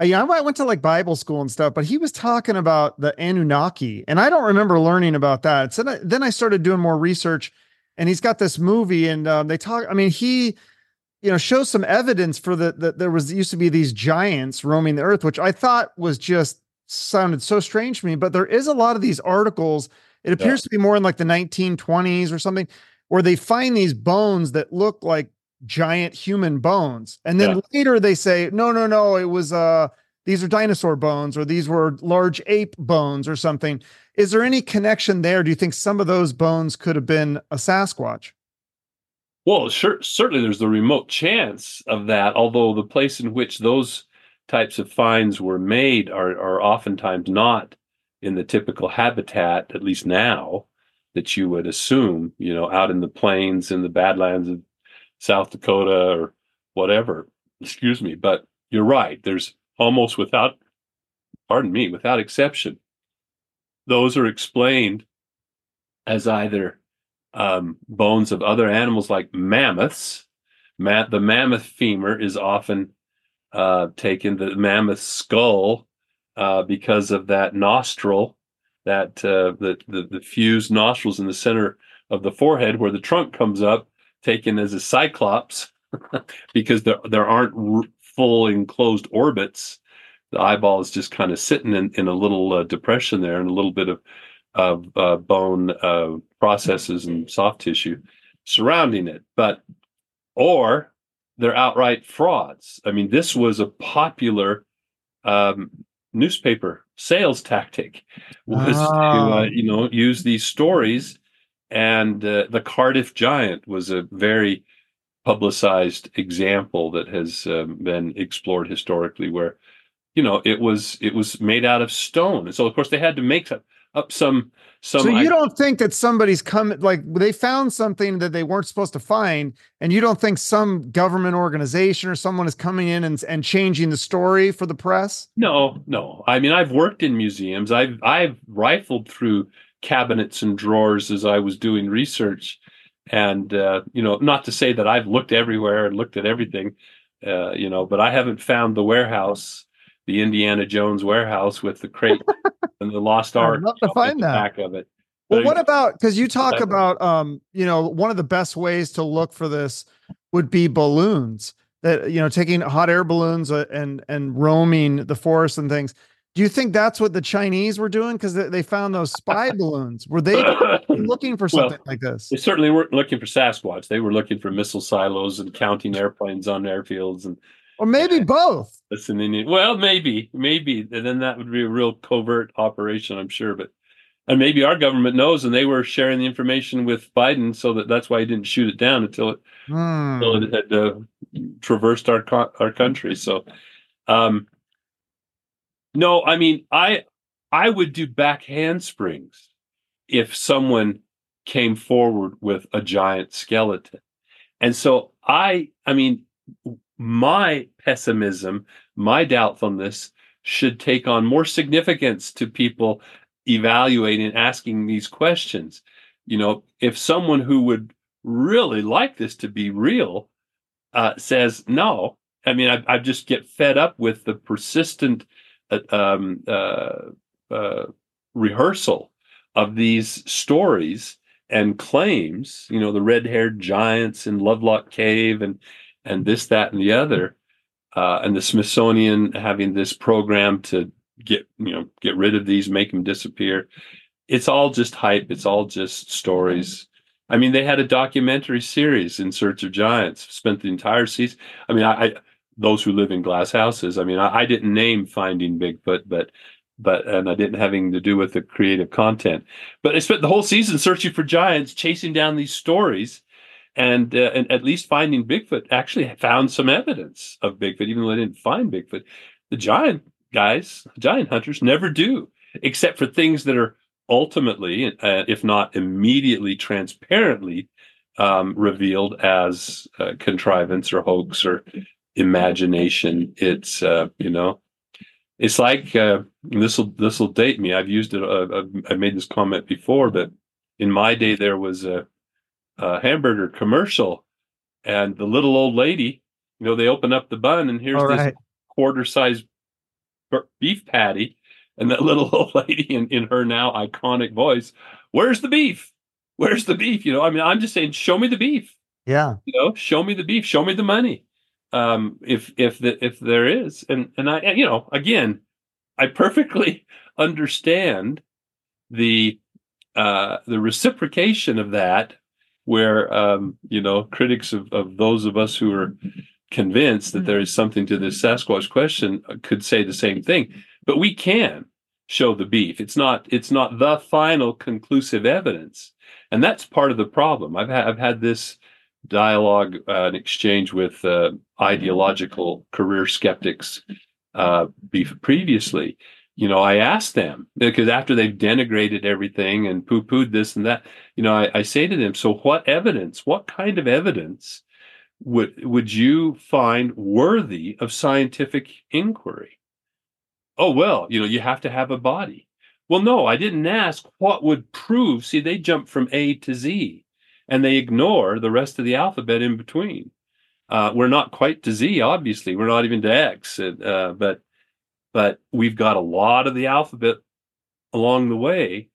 I, I went to like Bible school and stuff, but he was talking about the Anunnaki, and I don't remember learning about that. So then I started doing more research, and he's got this movie, and um, they talk. I mean, he you know shows some evidence for the that there was used to be these giants roaming the earth which i thought was just sounded so strange to me but there is a lot of these articles. It appears yeah. to be more in like the 1920s or something where they find these bones that look like giant human bones. And then yeah. later they say no no no it was uh these are dinosaur bones or these were large ape bones or something. Is there any connection there? Do you think some of those bones could have been a sasquatch well, sure, certainly there's the remote chance of that, although the place in which those types of finds were made are, are oftentimes not in the typical habitat, at least now, that you would assume, you know, out in the plains in the badlands of South Dakota or whatever. Excuse me. But you're right. There's almost without, pardon me, without exception, those are explained as either um, bones of other animals like mammoths. Ma- the mammoth femur is often uh, taken, the mammoth skull, uh, because of that nostril, that uh, the, the, the fused nostrils in the center of the forehead where the trunk comes up, taken as a cyclops, because there there aren't r- full enclosed orbits. The eyeball is just kind of sitting in, in a little uh, depression there, and a little bit of of uh, bone uh, processes and soft tissue surrounding it. But, or they're outright frauds. I mean, this was a popular um, newspaper sales tactic was to uh, you know use these stories and uh, the cardiff giant was a very publicized example that has um, been explored historically where you know it was it was made out of stone and so of course they had to make up some some so you don't think that somebody's come like they found something that they weren't supposed to find and you don't think some government organization or someone is coming in and, and changing the story for the press? No no. I mean i've worked in museums. I've i've rifled through cabinets and drawers as i was doing research. And uh, you know, not to say that I've looked everywhere and looked at everything, uh, you know, but I haven't found the warehouse, the Indiana Jones warehouse with the crate and the lost ark. I'd love to find that. Back of it. Well, what about because you talk about um, you know, one of the best ways to look for this would be balloons that you know, taking hot air balloons uh, and and roaming the forest and things. Do you think that's what the Chinese were doing? Because they, they found those spy balloons. Were they looking for something well, like this? They certainly weren't looking for Sasquatch. They were looking for missile silos and counting airplanes on airfields and or maybe both. Listening, well, maybe, maybe, and then that would be a real covert operation, I'm sure. But and maybe our government knows, and they were sharing the information with Biden, so that that's why he didn't shoot it down until it hmm. until it had uh, traversed our our country. So, um, no, I mean, I I would do back handsprings if someone came forward with a giant skeleton, and so I, I mean, my pessimism, my doubtfulness should take on more significance to people evaluating asking these questions. You know if someone who would really like this to be real uh, says no i mean I, I, just get fed up with the persistent uh, um, uh, uh rehearsal of these stories and claims you know the red-haired giants in lovelock cave and and this that and the other uh, and the smithsonian having this program to get you know get rid of these make them disappear it's all just hype it's all just stories. I mean they had a documentary series in search of giants spent the entire season i mean i, I those who live in glass houses i mean I, I, didn't name finding bigfoot but but and i didn't having to do with the creative content but i spent the whole season searching for giants chasing down these stories and, uh, and at least finding bigfoot actually found some evidence of bigfoot even though they didn't find bigfoot the giant guys, giant hunters, never do, except for things that are ultimately, uh, if not immediately, transparently um, revealed as uh, contrivance or hoax or imagination. It's uh, you know, it's like this will this will date me. I've used it. Uh, I've made this comment before, but in my day there was a, a hamburger commercial, and the little old lady, you know, they open up the bun and here's this quarter size beef patty and that little old lady in, in her now iconic voice where's the beef? Where's the beef? You know i mean i'm just saying show me the beef. Yeah. You know show me the beef show me the money um if if the if there is. And and i you know again i perfectly understand the uh the reciprocation of that where um you know critics of, of those of us who are convinced that there is something to this Sasquatch question uh, could say the same thing. But we can show the beef. It's not it's not the final conclusive evidence, and that's part of the problem. I've had I've had this dialogue uh, and exchange with uh, ideological career skeptics uh, previously. You know, I ask them because after they've denigrated everything and poo pooed this and that, you know, I, I say to them, so what evidence? What kind of evidence would would you find worthy of scientific inquiry? Oh well, you know, you have to have a body. Well, no, I didn't ask what would prove. See, they jump from A to Z, and they ignore the rest of the alphabet in between. Uh, we're not quite to Z, obviously. We're not even to X, uh, but but we've got a lot of the alphabet along the way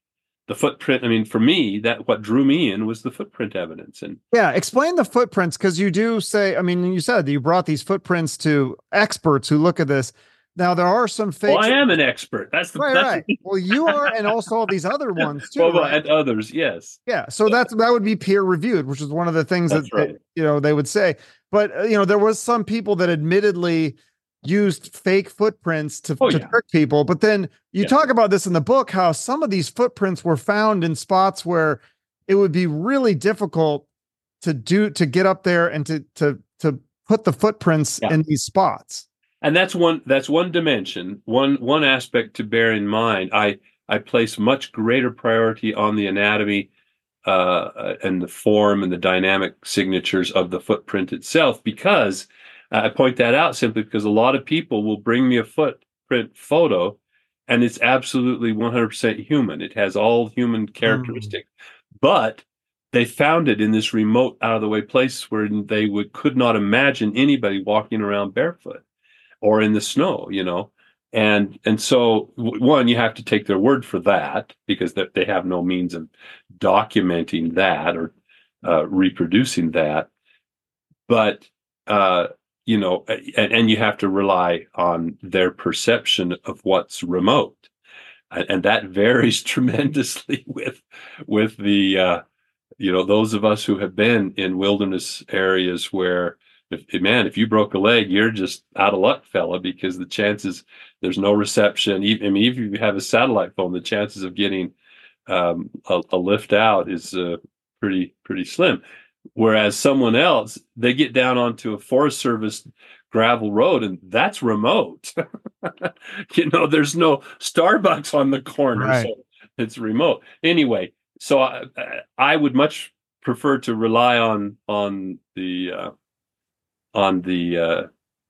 the footprint i mean for me that what drew me in was the footprint evidence and yeah explain the footprints because you do say i mean you said you brought these footprints to experts who look at this now there are some fake. Well, I am an expert. That's the right. That's right. well, you are, and also all these other ones too. Well, right? and others, yes. Yeah. So that's that would be peer reviewed, which is one of the things that, right. that, you know they would say. But uh, you know, there was some people that admittedly used fake footprints to, oh, to yeah. trick people. But then you yeah. talk about this in the book how some of these footprints were found in spots where it would be really difficult to do to get up there and to to to put the footprints yeah. in these spots. And that's one that's one dimension, one one aspect to bear in mind. I I place much greater priority on the anatomy uh, and the form and the dynamic signatures of the footprint itself because I point that out simply because a lot of people will bring me a footprint photo and it's absolutely 100% human. It has all human characteristics. Mm. But they found it in this remote, out of the way place where they would could not imagine anybody walking around barefoot or in the snow. You know, and and so one you have to take their word for that because they, they have no means of documenting that or uh, reproducing that but uh, you know and, and, you have to rely on their perception of what's remote and, and that varies tremendously with with the uh, you know those of us who have been in wilderness areas where if man, if you broke a leg, you're just out of luck, fella, because the chances there's no reception. Even, I mean, if you have a satellite phone, the chances of getting um, a, a, lift out is uh, pretty pretty slim. Whereas someone else, they get down onto a Forest Service gravel road, and that's remote. you know, there's no Starbucks on the corner, right. so it's remote. Anyway, so I, I would much prefer to rely on on the uh, on the uh,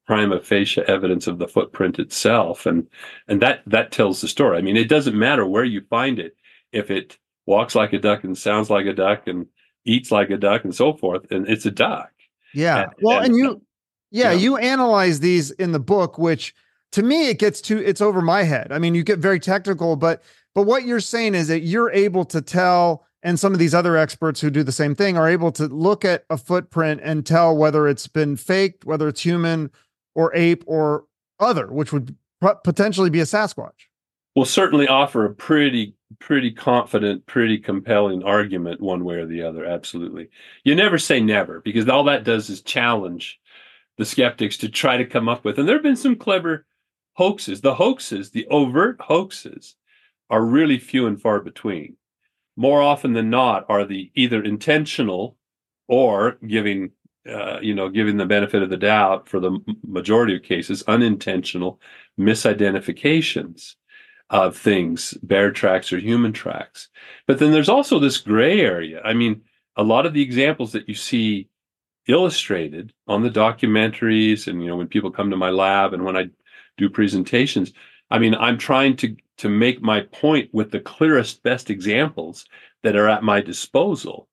prima facie evidence of the footprint itself, and and that that tells the story. I mean, it doesn't matter where you find it if it walks like a duck and sounds like a duck and eats like a duck and so forth, and it's a duck. Yeah. And, well, and, and you, yeah, you, know, you analyze these in the book, which to me it gets to it's over my head. I mean, you get very technical, but but what you're saying is that you're able to tell and some of these other experts who do the same thing are able to look at a footprint and tell whether it's been faked, whether it's human or ape or other, which would potentially be a Sasquatch. Will certainly offer a pretty, pretty confident, pretty compelling argument one way or the other. Absolutely. You never say never because all that does is challenge the skeptics to try to come up with. And there have been some clever hoaxes. The hoaxes, the overt hoaxes, are really few and far between more often than not are the either intentional or giving uh, you know giving the benefit of the doubt for the majority of cases unintentional misidentifications of things bear tracks or human tracks but then there's also this gray area i mean a lot of the examples that you see illustrated on the documentaries and you know when people come to my lab and when i do presentations i mean i'm trying to to make my point with the clearest, best examples that are at my disposal.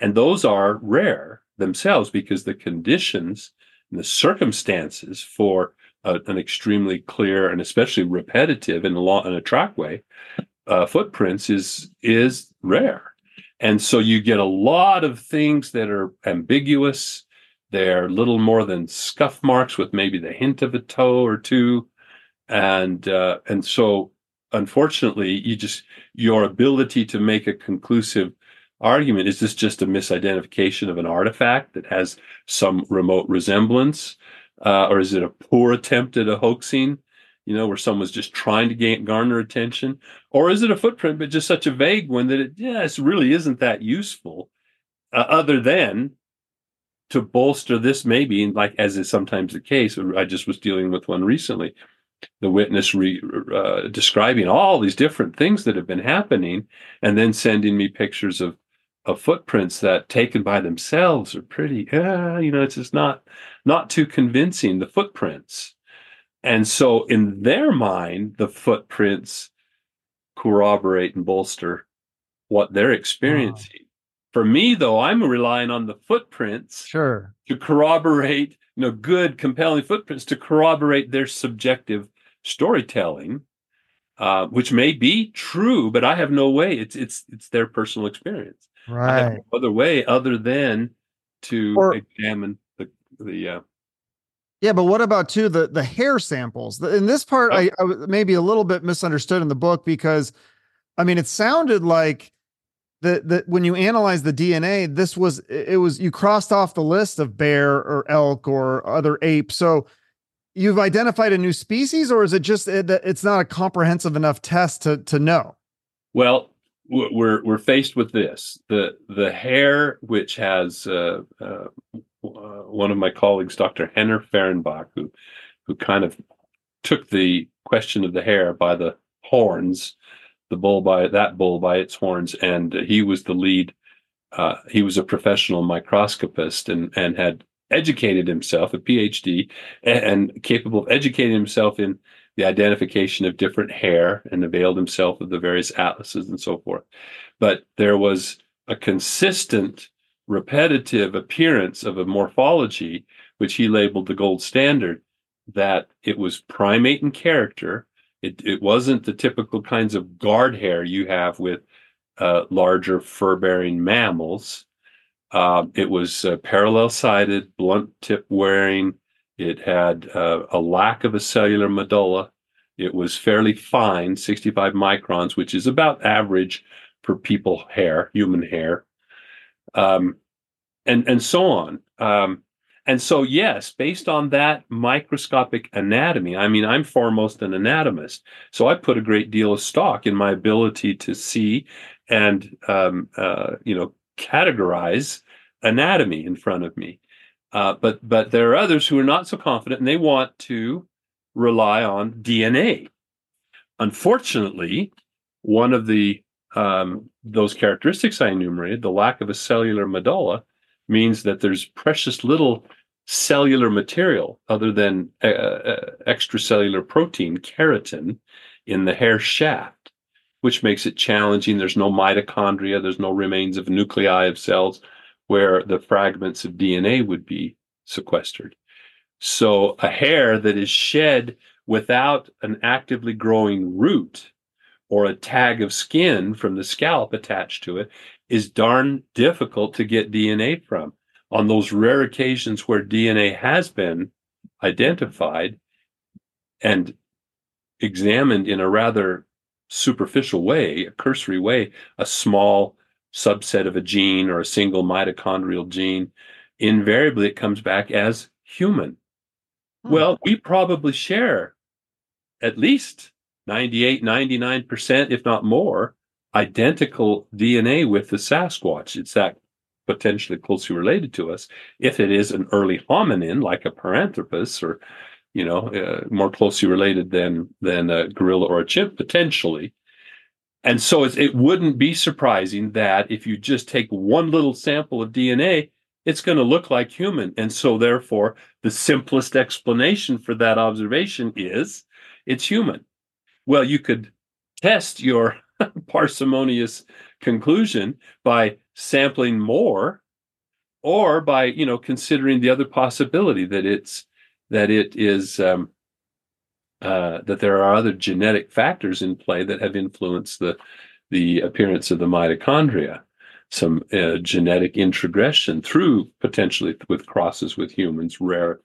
And those are rare themselves because the conditions and the circumstances for a, an extremely clear and especially repetitive in a, long, in a trackway uh, footprints is is rare. And so you get a lot of things that are ambiguous. They're little more than scuff marks with maybe the hint of a toe or two. And uh, and so unfortunately, you just your ability to make a conclusive argument is this just a misidentification of an artifact that has some remote resemblance, uh, or is it a poor attempt at a hoaxing? You know, where someone's just trying to gain, garner attention, or is it a footprint, but just such a vague one that it, yes, really isn't that useful, uh, other than to bolster this maybe, like as is sometimes the case. I just was dealing with one recently the witness re, uh, describing all these different things that have been happening and then sending me pictures of of footprints that taken by themselves are pretty uh, you know it's just not not too convincing the footprints. And so in their mind the footprints corroborate and bolster what they're experiencing. For me though i'm relying on the footprints sure. to corroborate you know good compelling footprints to corroborate their subjective storytelling uh, which may be true but i have no way. It's it's it's their personal experience right no other way other than to or, examine the the uh, yeah but what about too the the hair samples in this part oh. I, I maybe a little bit misunderstood in the book because i mean it sounded like that that when you analyze the DNA, this was it was you crossed off the list of bear or elk or other ape. So you've identified a new species, or is it just it, it's not a comprehensive enough test to to know? Well, we're we're faced with this the the hair, which has uh, uh, uh, one of my colleagues, Dr. Henner Fahrenbach, who who kind of took the question of the hair by the horns the bull by that bull by its horns, and he was the lead. Uh, he was a professional microscopist and and had educated himself, a PhD, and, and, capable of educating himself in the identification of different hair, and availed himself of the various atlases and so forth. But there was a consistent, repetitive appearance of a morphology, which he labeled the gold standard, that it was primate in character. It, it wasn't the typical kinds of guard hair you have with uh, larger fur bearing mammals. Uh, it was uh, parallel sided, blunt tip wearing. It had uh, a lack of a cellular medulla. It was fairly fine, 65 microns, which is about average for people hair, human hair, um, and and so on. Um, and so, yes, based on that microscopic anatomy, I mean, I'm foremost an anatomist, so I put a great deal of stock in my ability to see and um, uh, you know categorize anatomy in front of me. Uh, but but there are others who are not so confident, and they want to rely on DNA. Unfortunately, one of the um, those characteristics I enumerated, the lack of a cellular medulla, means that there's precious little cellular material other than uh, uh, extracellular protein, keratin, in the hair shaft, which makes it challenging. There's no mitochondria, there's no remains of nuclei of cells where the fragments of DNA would be sequestered. So a hair that is shed without an actively growing root or a tag of skin from the scalp attached to it is darn difficult to get DNA from. On those rare occasions where DNA has been identified and examined in a rather superficial way, a cursory way, a small subset of a gene or a single mitochondrial gene, invariably it comes back as human. Hmm. Well, we probably share at least 98, 99%, if not more, identical DNA with the Sasquatch. It's that potentially closely related to us. If it is an early hominin like a Paranthropus or, you know, uh, more closely related than, than a gorilla or a chimp, potentially. And so it wouldn't be surprising that if you just take one little sample of DNA, it's going to look like human. And so, therefore, the simplest explanation for that observation is it's human. Well, you could test your parsimonious conclusion by sampling more or by you know considering the other possibility that it's that it is um, uh, that there are other genetic factors in play that have influenced the the appearance of the mitochondria. Some uh, genetic introgression through potentially with crosses with humans rare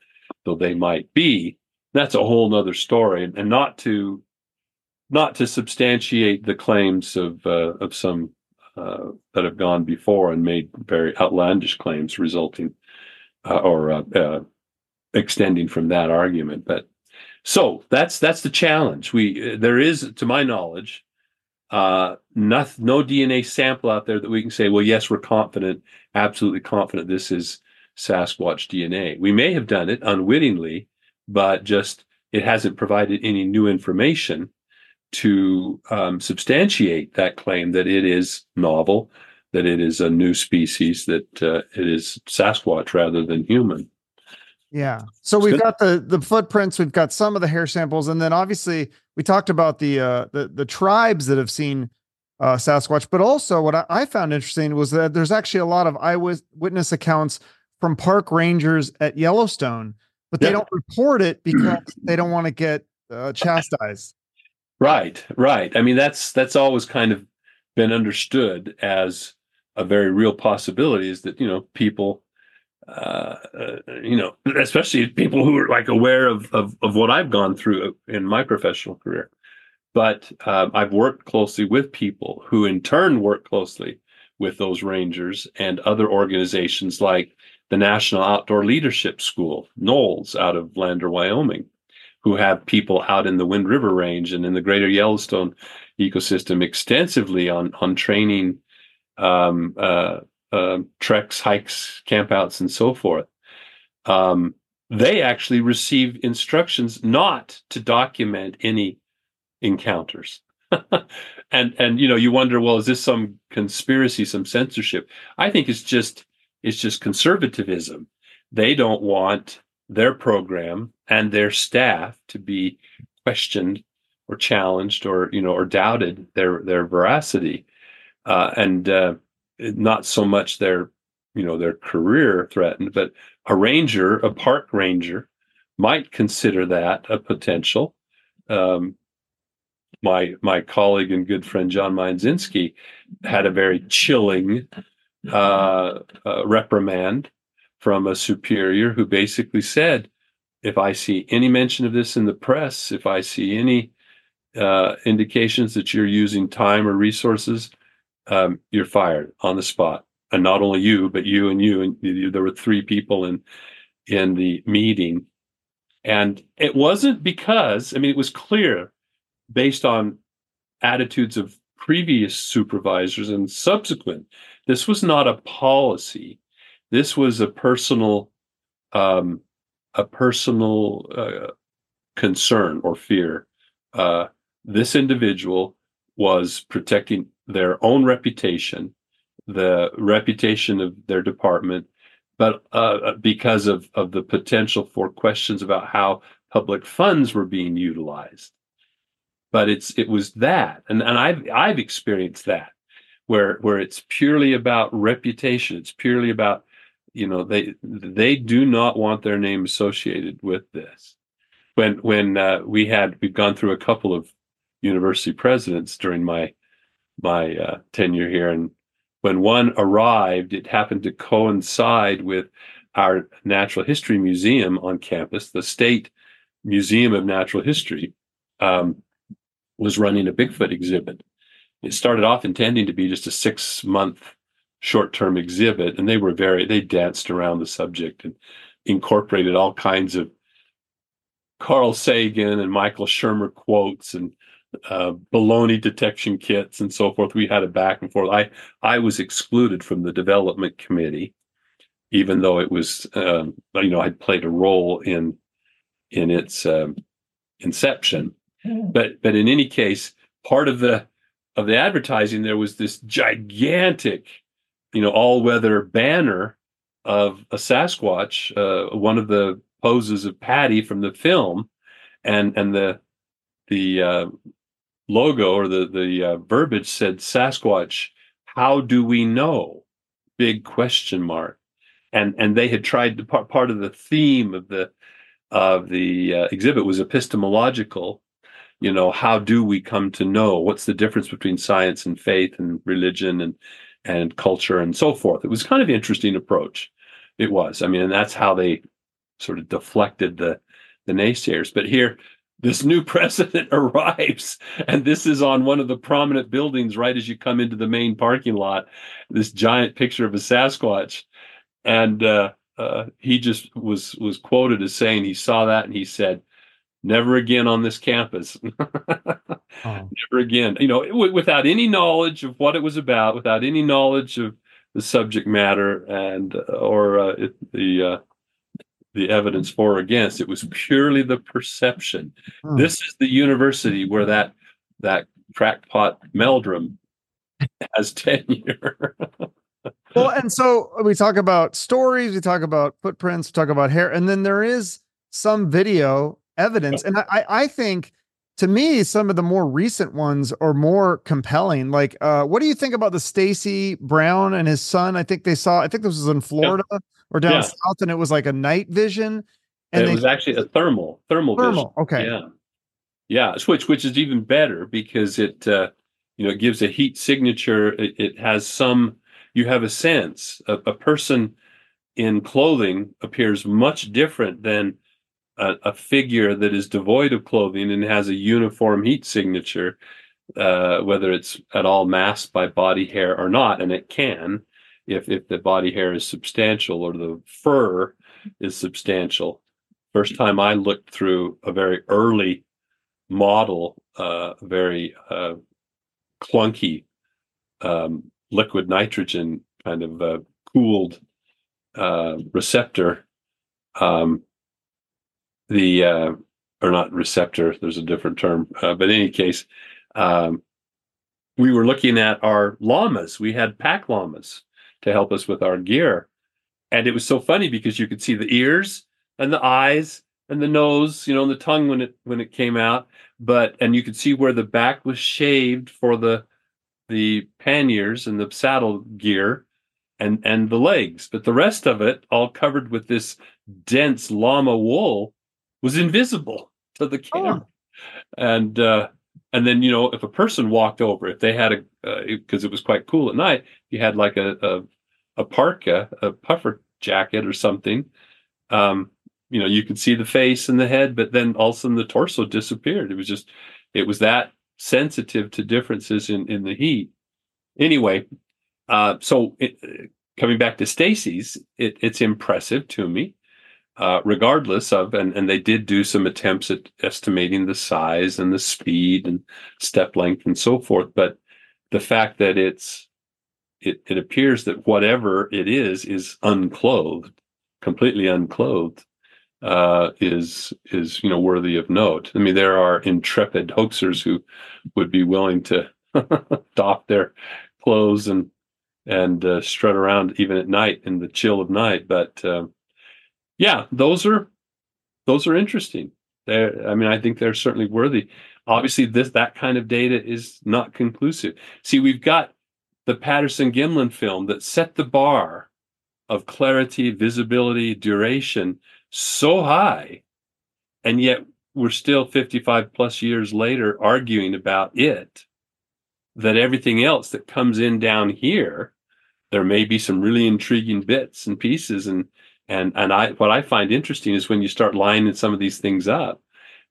though they might be that's a whole other story. And not to not to substantiate the claims of uh, of some uh, that have gone before and made very outlandish claims resulting uh, or uh, uh, extending from that argument but so that's that's the challenge we there is to my knowledge uh, no, no DNA sample out there that we can say, well, yes, we're confident, absolutely confident this is Sasquatch DNA. We may have done it unwittingly, but just it hasn't provided any new information to um, substantiate that claim that it is novel, that it is a new species, that uh, it is Sasquatch rather than human. Yeah. So we've got the the footprints, we've got some of the hair samples, and then obviously we talked about the uh, the the tribes that have seen uh, Sasquatch, but also what I, I found interesting was that there's actually a lot of eyewitness accounts from park rangers at Yellowstone, but they yeah. don't report it because they don't want to get uh, chastised. Right, right. I mean, that's that's always kind of been understood as a very real possibility. Is that you know people, uh, uh, you know, especially people who are like aware of, of of what I've gone through in my professional career. But um, I've worked closely with people who, in turn, work closely with those rangers and other organizations like the National Outdoor Leadership School, NOLS, out of Lander, Wyoming who have people out in the Wind River Range and in the greater Yellowstone ecosystem extensively on on training um, uh, uh, treks, hikes, campouts, and so forth. Um, they actually receive instructions not to document any encounters. and and you know you wonder well is this some conspiracy some censorship i think it's just it's just conservatism they don't want their program and their staff to be questioned or challenged or you know or doubted their their veracity uh, and uh, not so much their you know their career threatened, but a ranger, a park ranger, might consider that a potential. Um, my my colleague and good friend John Mionczynski had a very chilling uh, uh, reprimand from a superior who basically said, "If I see any mention of this in the press, if I see any uh, indications that you're using time or resources, um, you're fired on the spot." And not only you, but you and you and you, there were three people in in the meeting, and it wasn't because I mean it was clear based on attitudes of previous supervisors and subsequent. This was not a policy. This was a personal, um, a personal uh, concern or fear. Uh, this individual was protecting their own reputation, the reputation of their department, but uh, because of of the potential for questions about how public funds were being utilized. But it's it was that and and i've i've experienced that where where it's purely about reputation. It's purely about you know they they do not want their name associated with this. When when uh, we had we've gone through a couple of university presidents during my my uh, tenure here and when one arrived it happened to coincide with our natural history museum on campus the state museum of natural history um, was running a Bigfoot exhibit. It started off intending to be just a six month short term exhibit, and they were very, they danced around the subject and incorporated all kinds of Carl Sagan and Michael Shermer quotes and uh, baloney detection kits and so forth. We had a back and forth. I I was excluded from the development committee, even though it was um, you know I'd played a role in in its um, inception. But but in any case, part of the of the advertising there was this gigantic, you know, all weather banner of a Sasquatch, uh, one of the poses of Patty from the film, and and the the uh, logo or the the uh, verbiage said Sasquatch. How do we know? Big question mark. And and they had tried to part part of the theme of the of the uh, exhibit was epistemological you know how do we come to know what's the difference between science and faith and religion and and culture and so forth it was kind of interesting approach it was i mean and that's how they sort of deflected the the naysayers but here this new president arrives and this is on one of the prominent buildings right as you come into the main parking lot this giant picture of a sasquatch and uh, uh, he just was was quoted as saying he saw that and he said never again on this campus. oh. Never again. You know, w- without any knowledge of what it was about, without any knowledge of the subject matter and uh, or uh, it, the uh, the evidence for or against. It was purely the perception. Hmm. This is the university where that that crackpot Meldrum has tenure. well, and so we talk about stories, we talk about footprints, we talk about hair, and then there is some video evidence. And I, I think to me, some of the more recent ones are more compelling. Like, uh, what do you think about the Stacy Brown and his son? I think they saw, I think this was in Florida yeah. Or down yeah. south, and it was like a night vision. And, it they, was actually a thermal, thermal, thermal. Vision. Okay. Yeah. Yeah. Which, which is even better because it, uh, you know, it gives a heat signature. It, it has some, you have a sense. A, a person in clothing appears much different than a, a, figure that is devoid of clothing and has a uniform heat signature, uh, whether it's at all masked by body hair or not, and it can, if if the body hair is substantial or the fur is substantial. First time I looked through a very early model, uh, very uh, clunky um, liquid nitrogen kind of uh, cooled uh, receptor. Um, the uh, or not receptor. There's a different term, uh, but in any case, um, we were looking at our llamas. We had pack llamas to help us with our gear, and it was so funny because you could see the ears and the eyes and the nose, you know, and the tongue when it when it came out, but and you could see where the back was shaved for the the panniers and the saddle gear and and the legs, but the rest of it, all covered with this dense llama wool, was invisible to the camera. Oh. And uh, and then you know if a person walked over, if they had a because uh, it was quite cool at night, you had like a a, a parka, a puffer jacket or something. Um, you know, you could see the face and the head, but then all of a sudden the torso disappeared. It was just, it was that sensitive to differences in in the heat. Anyway, uh, so it, coming back to Stacy's, it, it's impressive to me, uh, regardless of, and, and they did do some attempts at estimating the size and the speed and step length and so forth. But the fact that it's, it, it appears that whatever it is, is unclothed, completely unclothed. Uh, is is you know worthy of note. I mean, there are intrepid hoaxers who would be willing to doff their clothes and and uh, strut around even at night in the chill of night. But uh, yeah, those are those are interesting. They're, I mean, I think they're certainly worthy. Obviously, this that kind of data is not conclusive. See, we've got the Patterson Gimlin film that set the bar of clarity, visibility, duration so high, and yet we're still 55 plus years later arguing about it that everything else that comes in down here, there may be some really intriguing bits and pieces. And and and I what I find interesting is when you start lining some of these things up,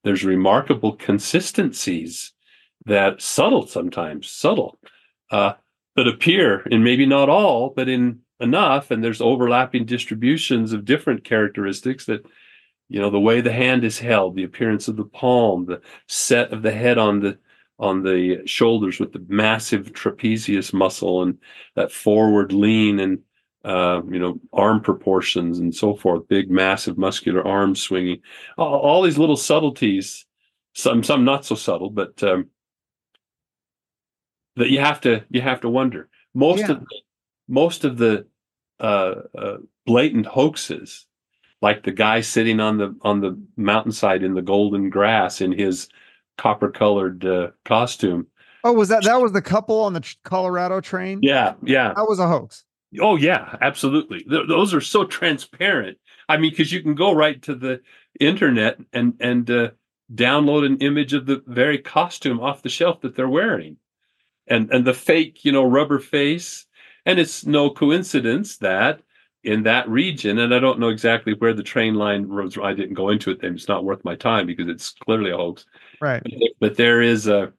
there's remarkable consistencies that subtle sometimes, subtle, uh, that appear in maybe not all, but in enough. And there's overlapping distributions of different characteristics that you know the way the hand is held the appearance of the palm the set of the head on the on the shoulders with the massive trapezius muscle and that forward lean and uh, you know arm proportions and so forth big massive muscular arms swinging all, all these little subtleties some some not so subtle but um, that you have to you have to wonder most yeah. of the, most of the uh, uh, blatant hoaxes like the guy sitting on the on the mountainside in the golden grass in his copper colored uh, costume. Oh, was that that was the couple on the Colorado train? Yeah, yeah. That was a hoax. Oh yeah, absolutely. Th- those are so transparent. I mean, because you can go right to the internet and and uh, download an image of the very costume off the shelf that they're wearing, and and the fake, you know, rubber face. And it's no coincidence that in that region, and I don't know exactly where the train line was. I didn't go into it. It's not worth my time because it's clearly a hoax. Right. But, but there is a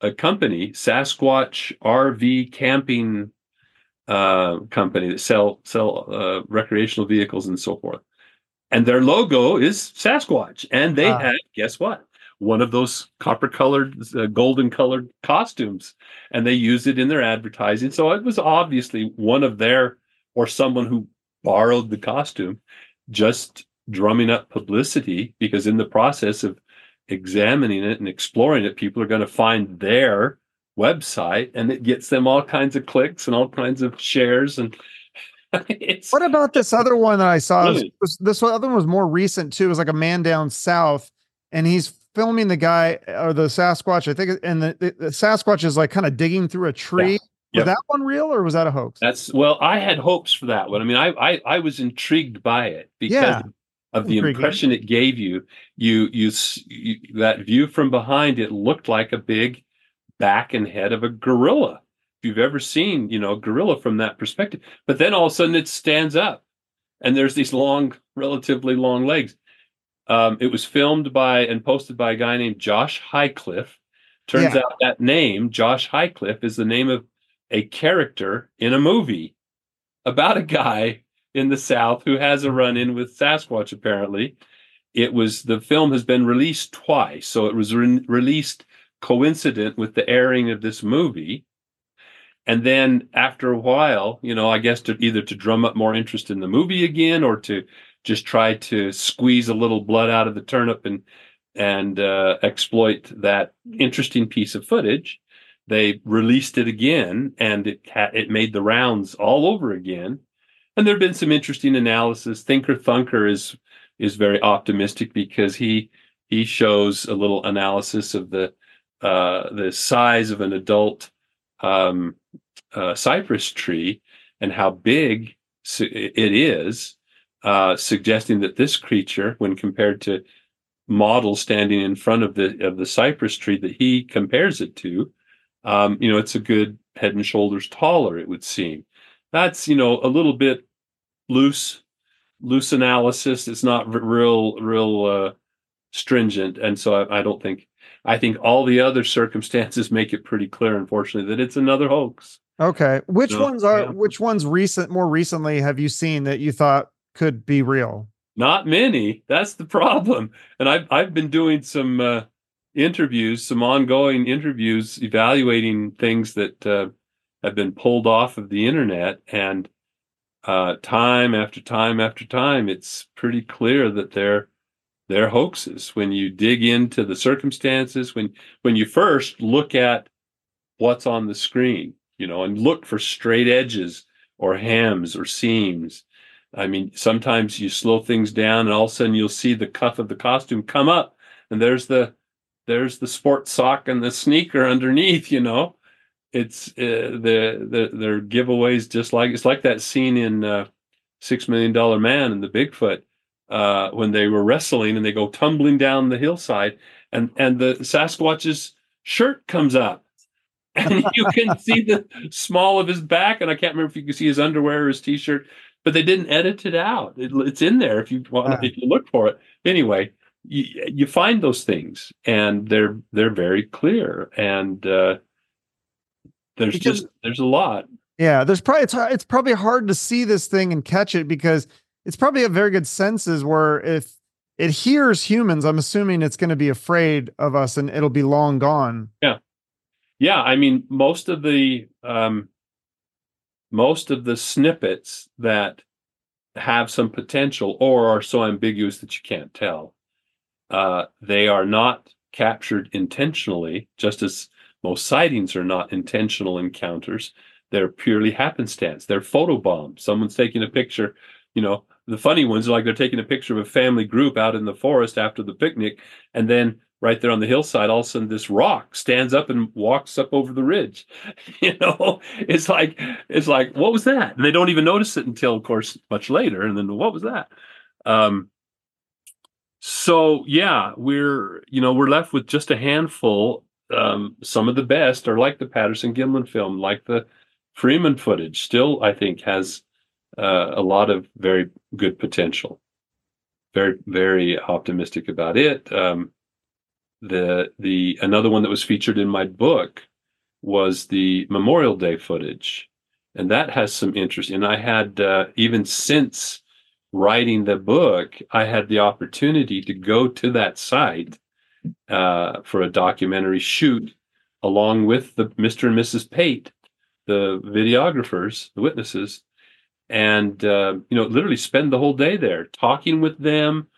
a company, Sasquatch RV Camping uh, Company, that sell sell uh, recreational vehicles and so forth. And their logo is Sasquatch, and they uh. had guess what? One of those copper colored, uh, golden colored costumes, and they use it in their advertising. So it was obviously one of their or someone who borrowed the costume just drumming up publicity because in the process of examining it and exploring it people are going to find their website and it gets them all kinds of clicks and all kinds of shares and what about this other one that I saw? Was, this other one was more recent too. It was like a man down south, and he's filming the guy or the Sasquatch. I think, and the, the, the Sasquatch is like kind of digging through a tree, yeah. Yep. Was that one real or was that a hoax? That's well, I had hopes for that one. I mean, I I, I was intrigued by it because yeah. of the Intriguing. impression it gave you. You, you. You that view from behind it looked like a big back and head of a gorilla. If you've ever seen, you know, a gorilla from that perspective, but then all of a sudden it stands up, and there's these long, relatively long legs. Um, it was filmed by and posted by a guy named Josh Highcliffe. Turns yeah. out that name, Josh Highcliffe, is the name of a character in a movie about a guy in the South who has a run in with Sasquatch, apparently. It was the film has been released twice. So it was re- released coincident with the airing of this movie. And then after a while, you know, I guess to either to drum up more interest in the movie again or to just try to squeeze a little blood out of the turnip and and uh, exploit that interesting piece of footage they released it again and it ha- it made the rounds all over again and there have been some interesting analysis thinker thunker is is very optimistic because he he shows a little analysis of the uh, the size of an adult um, uh, cypress tree and how big it is, uh, suggesting that this creature, when compared to models standing in front of the of the cypress tree that he compares it to, um, you know, it's a good head and shoulders taller. It would seem. That's you know a little bit loose, loose analysis. It's not real, real uh, stringent, and so I, I don't think. I think all the other circumstances make it pretty clear, unfortunately, that it's another hoax. Okay. Which so, ones are yeah. which ones recent more recently have you seen that you thought could be real? Not many. That's the problem. And I've I've been doing some uh, interviews, some ongoing interviews, evaluating things that uh, have been pulled off of the internet, and uh, time after time after time, it's pretty clear that they're they're hoaxes. When you dig into the circumstances, when when you first look at what's on the screen, you know, and look for straight edges or hems or seams. I mean, sometimes you slow things down and all of a sudden you'll see the cuff of the costume come up and there's the there's the sports sock and the sneaker underneath, you know. It's uh, the the their giveaways just like it's like that scene in uh, Six Million Dollar Man and the Bigfoot uh, when they were wrestling and they go tumbling down the hillside and and the Sasquatch's shirt comes up and you can see the small of his back, and I can't remember if you can see his underwear or his t-shirt, but they didn't edit it out. It, it's in there if you want uh, if you look for it. Anyway, you, you find those things, and they're they're very clear, and uh, there's because, just there's a lot. Yeah, there's probably it's it's probably hard to see this thing and catch it because it's probably a very good senses where if it hears humans, I'm assuming it's going to be afraid of us and it'll be long gone. Yeah yeah, I mean, most of the um, most of the snippets that have some potential or are so ambiguous that you can't tell, uh, they are not captured intentionally, just as most sightings are not intentional encounters. They're purely happenstance. They're photo bombs. Someone's taking a picture, you know, the funny ones are like they're taking a picture of a family group out in the forest after the picnic, and then right there on the hillside, all of a sudden this rock stands up and walks up over the ridge. You know, it's like it's like what was that? And they don't even notice it until, of course, much later. And then what was that? Um, so yeah, we're you know we're left with just a handful. Um, some of the best are like the Patterson Gimlin film, like the Freeman footage. Still, I think has uh, a lot of very good potential. Very very optimistic about it. Um, the the another one that was featured in my book was the Memorial Day footage, and that has some interest. And I had uh, even since writing the book, I had the opportunity to go to that site uh, for a documentary shoot along with the Mr. and Mrs. Pate, the videographers, the witnesses, and uh, you know, literally spend the whole day there talking with them,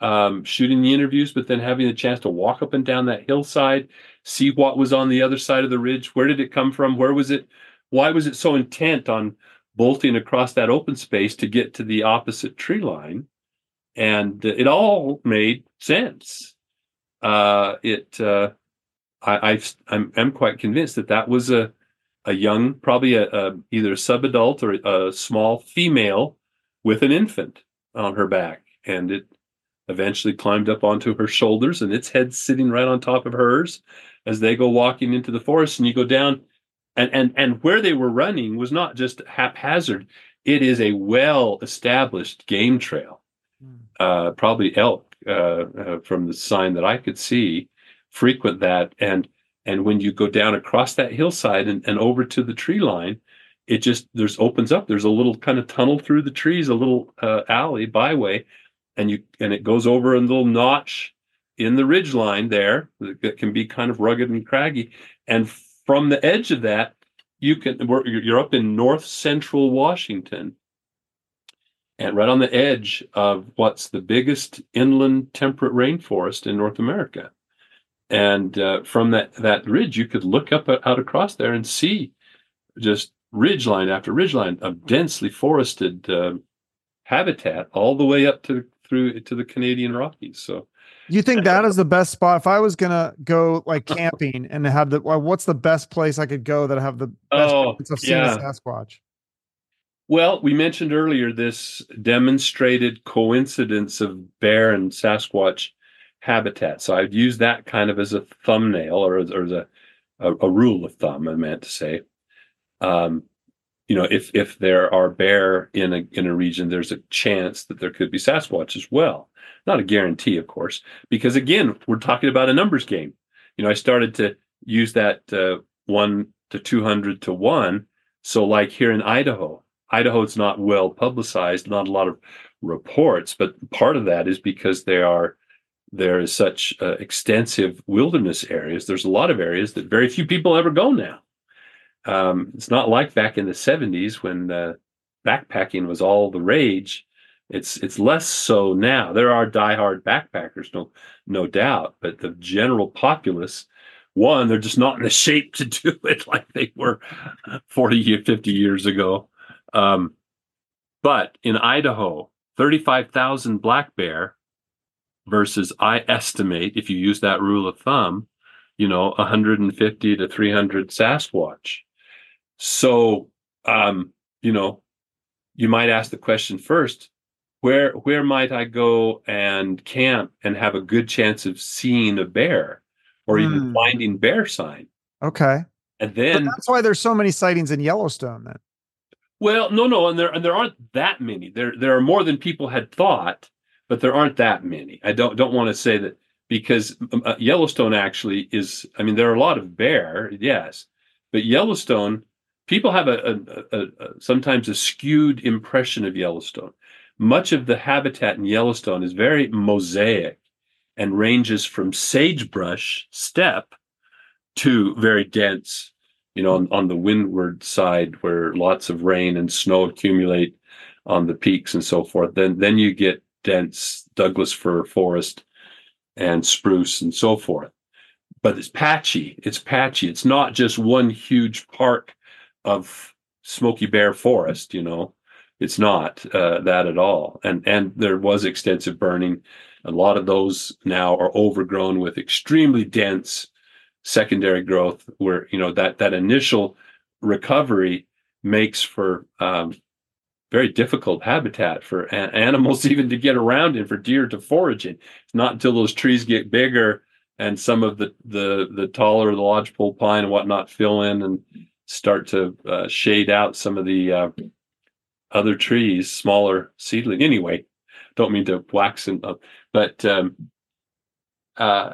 um, shooting the interviews, but then having the chance to walk up and down that hillside, see what was on the other side of the ridge. Where did it come from? Where was it? Why was it so intent on bolting across that open space to get to the opposite tree line? And it all made sense. Uh, it, uh, I, i am I'm quite convinced that that was a, a young, probably a, a either a subadult or a small female with an infant on her back, and it eventually climbed up onto her shoulders and its head sitting right on top of hers as they go walking into the forest. And you go down and and and where they were running was not just haphazard. It is a well established game trail. Mm. uh, probably elk uh, uh, from the sign that i could see frequent that. And and when you go down across that hillside and, and over to the tree line it just there's opens up. There's a little kind of tunnel through the trees a little uh, alley byway and you and it goes over a little notch in the ridge line there that can be kind of rugged and craggy. And from the edge of that you can you're up in north central washington. And right on the edge of what's the biggest inland temperate rainforest in north america and uh, from that that ridge you could look up uh, out across there and see just ridge line after ridge line of densely forested uh, habitat all the way up to through to the Canadian Rockies. So You think that is the best spot? If I was gonna go like camping and have the, well, what's the best place I could go that have the best Oh, of seeing yeah. Sasquatch? Well, we mentioned earlier this demonstrated coincidence of bear and Sasquatch habitat. So I'd use that kind of as a thumbnail or as, or as a, a, a rule of thumb, I meant to say. Um, you know, if if there are bear in a in a region, there's a chance that there could be Sasquatch as well. Not a guarantee, of course, because again, we're talking about a numbers game. You know, I started to use that uh, one to two hundred to one. So, like here in Idaho, Idaho, it's not well publicized, not a lot of reports, but part of that is because there are there is such uh, extensive wilderness areas. There's a lot of areas that very few people ever go now. Um, it's not like back in the 70s when uh, backpacking was all the rage. It's it's less so now. There are diehard backpackers, no no doubt, but the general populace, one, they're just not in the shape to do it like they were 40 50 years ago. Um, but in Idaho, 35,000 black bear versus I estimate, if you use that rule of thumb, you know, 150 to 300 Sasquatch. So, um, you know, you might ask the question first, where where might I go and camp and have a good chance of seeing a bear or even Hmm. finding bear sign? Okay, And but then that's why there's so many sightings in Yellowstone. Then Well, no, no, and there and there aren't that many. There there are more than people had thought, but there aren't that many. I don't don't want to say that because um, uh, Yellowstone actually is. I mean, there are a lot of bear, yes, but Yellowstone people have a, a, a, a sometimes a skewed impression of Yellowstone. Much of the habitat in Yellowstone is very mosaic and ranges from sagebrush steppe to very dense you know, on, on the windward side where lots of rain and snow accumulate on the peaks and so forth, then then you get dense Douglas fir forest and spruce and so forth. But it's patchy. It's patchy. It's not just one huge park of Smokey Bear forest. You know, it's not uh, that at all. And and there was extensive burning. A lot of those now are overgrown with extremely dense secondary growth where you know that that initial recovery makes for um, very difficult habitat for a- animals even to get around in for deer to forage in it's not until those trees get bigger and some of the the the taller the lodgepole pine and whatnot fill in and start to uh, shade out some of the uh, other trees smaller seedling anyway don't mean to wax and up but um, uh,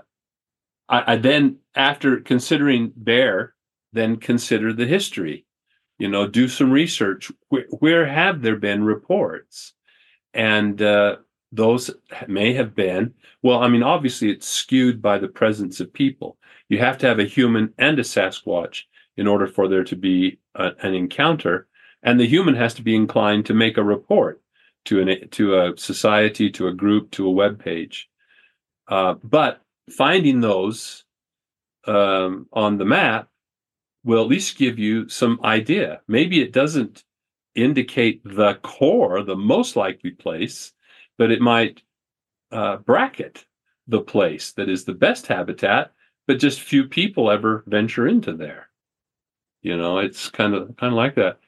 I, I then, after considering bear, then consider the history. You know, do some research. Where, where have there been reports? And uh, those may have been, well, I mean, obviously it's skewed by the presence of people. You have to have a human and a Sasquatch in order for there to be a, an encounter. And the human has to be inclined to make a report to an to a society, to a group, to a web page. Uh, but finding those um, on the map will at least give you some idea. Maybe it doesn't indicate the core, the most likely place, but it might uh, bracket the place that is the best habitat, but just few people ever venture into there. You know, it's kind of kind of like that.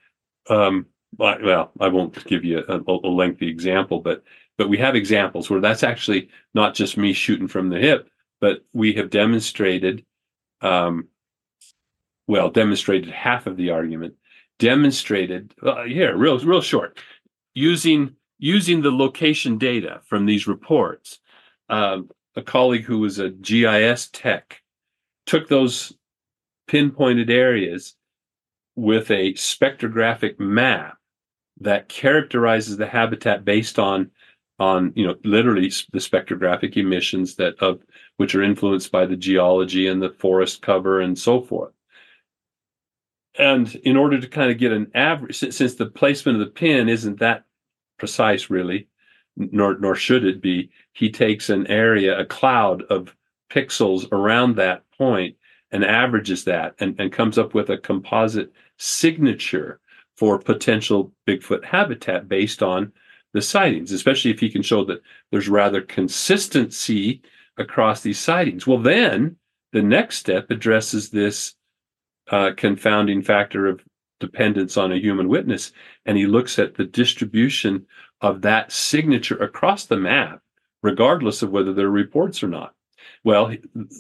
Um, but- well, I won't give you a, a lengthy example, but but we have examples where that's actually not just me shooting from the hip, but we have demonstrated um, well demonstrated half of the argument demonstrated uh, here real real short using using the location data from these reports um, a colleague who was a gis tech took those pinpointed areas with a spectrographic map that characterizes the habitat based on on you know literally the spectrographic emissions that of which are influenced by the geology and the forest cover and so forth. And in order to kind of get an average, since, the placement of the pin isn't that precise really, nor nor should it be, he takes an area, a cloud of pixels around that point and averages that and, and comes up with a composite signature for potential Bigfoot habitat based on the sightings, especially if he can show that there's rather consistency across these sightings. Well, then the next step addresses this uh, confounding factor of dependence on a human witness, and he looks at the distribution of that signature across the map, regardless of whether there are reports or not. Well,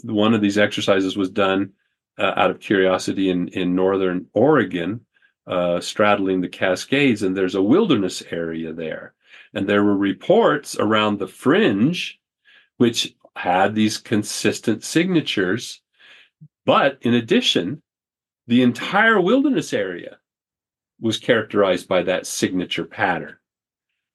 one of these exercises was done uh, out of curiosity in, in northern Oregon, uh, straddling the Cascades, and there's a wilderness area there. And there were reports around the fringe, which had these consistent signatures. But in addition, the entire wilderness area was characterized by that signature pattern.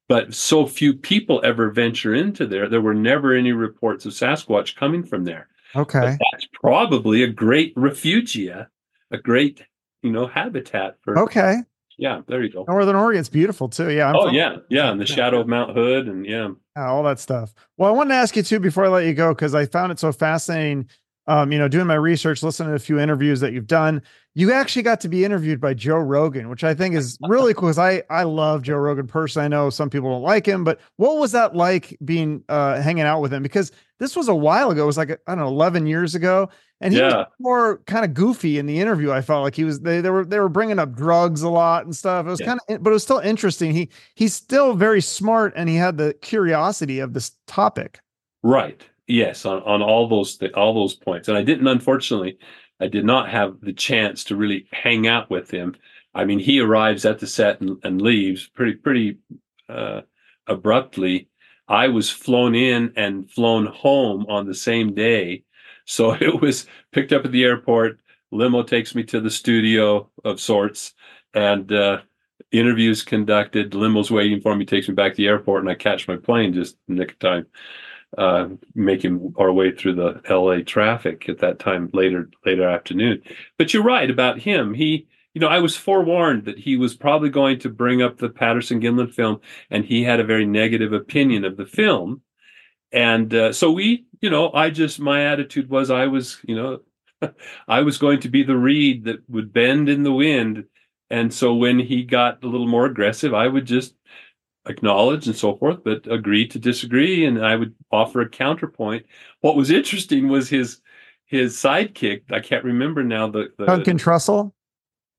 But so few people ever venture into there, there were never any reports of Sasquatch coming from there. Okay. But that's probably a great refugia, a great, you know, habitat for. Okay. Yeah, there you go. Northern Oregon's beautiful too. Yeah. I'm oh, from- yeah. Yeah. And the shadow of Mount Hood and yeah. yeah. All that stuff. Well, I wanted to ask you too before I let you go, because I found it so fascinating. Um, you know, doing my research, listening to a few interviews that you've done, you actually got to be interviewed by Joe Rogan, which I think is really cool because I I love Joe Rogan personally. I know some people don't like him, but what was that like being uh hanging out with him? Because this was a while ago. It was like I don't know, eleven years ago, and he yeah. was more kind of goofy in the interview. I felt like he was they they were they were bringing up drugs a lot and stuff. It was yeah. kind of, but it was still interesting. He he's still very smart, and he had the curiosity of this topic. Right. Yes, on on all those th- all those points, and I didn't unfortunately I did not have the chance to really hang out with him. I mean, he arrives at the set and, and leaves pretty pretty uh, abruptly. I was flown in and flown home on the same day, so it was picked up at the airport. Limo takes me to the studio of sorts, and uh, interviews conducted. Limo's waiting for me, takes me back to the airport, and I catch my plane just nick of time uh, making our way through the LA traffic at that time later later afternoon. But you're right about him. He, you know, I was forewarned that he was probably going to bring up the Patterson Gimlin film, and he had a very negative opinion of the film. And uh, so we, you know, I just my attitude was I was, you know, I was going to be the reed that would bend in the wind. And so when he got a little more aggressive, I would just acknowledge and so forth, but agree to disagree, and I would offer a counterpoint. What was interesting was his his sidekick. I can't remember now the, the Duncan Trussell.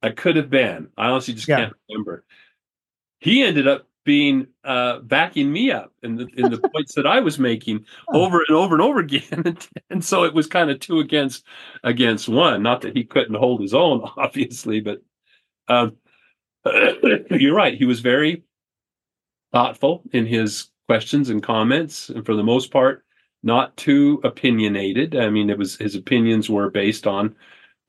I could have been. I honestly just yeah. can't remember. He ended up being uh, backing me up in the in the points that I was making over and over and over again, and, and so it was kind of two against against one. Not that he couldn't hold his own, obviously, but um, you're right. He was very thoughtful in his questions and comments, and for the most part, not too opinionated. I mean, it was his opinions were based on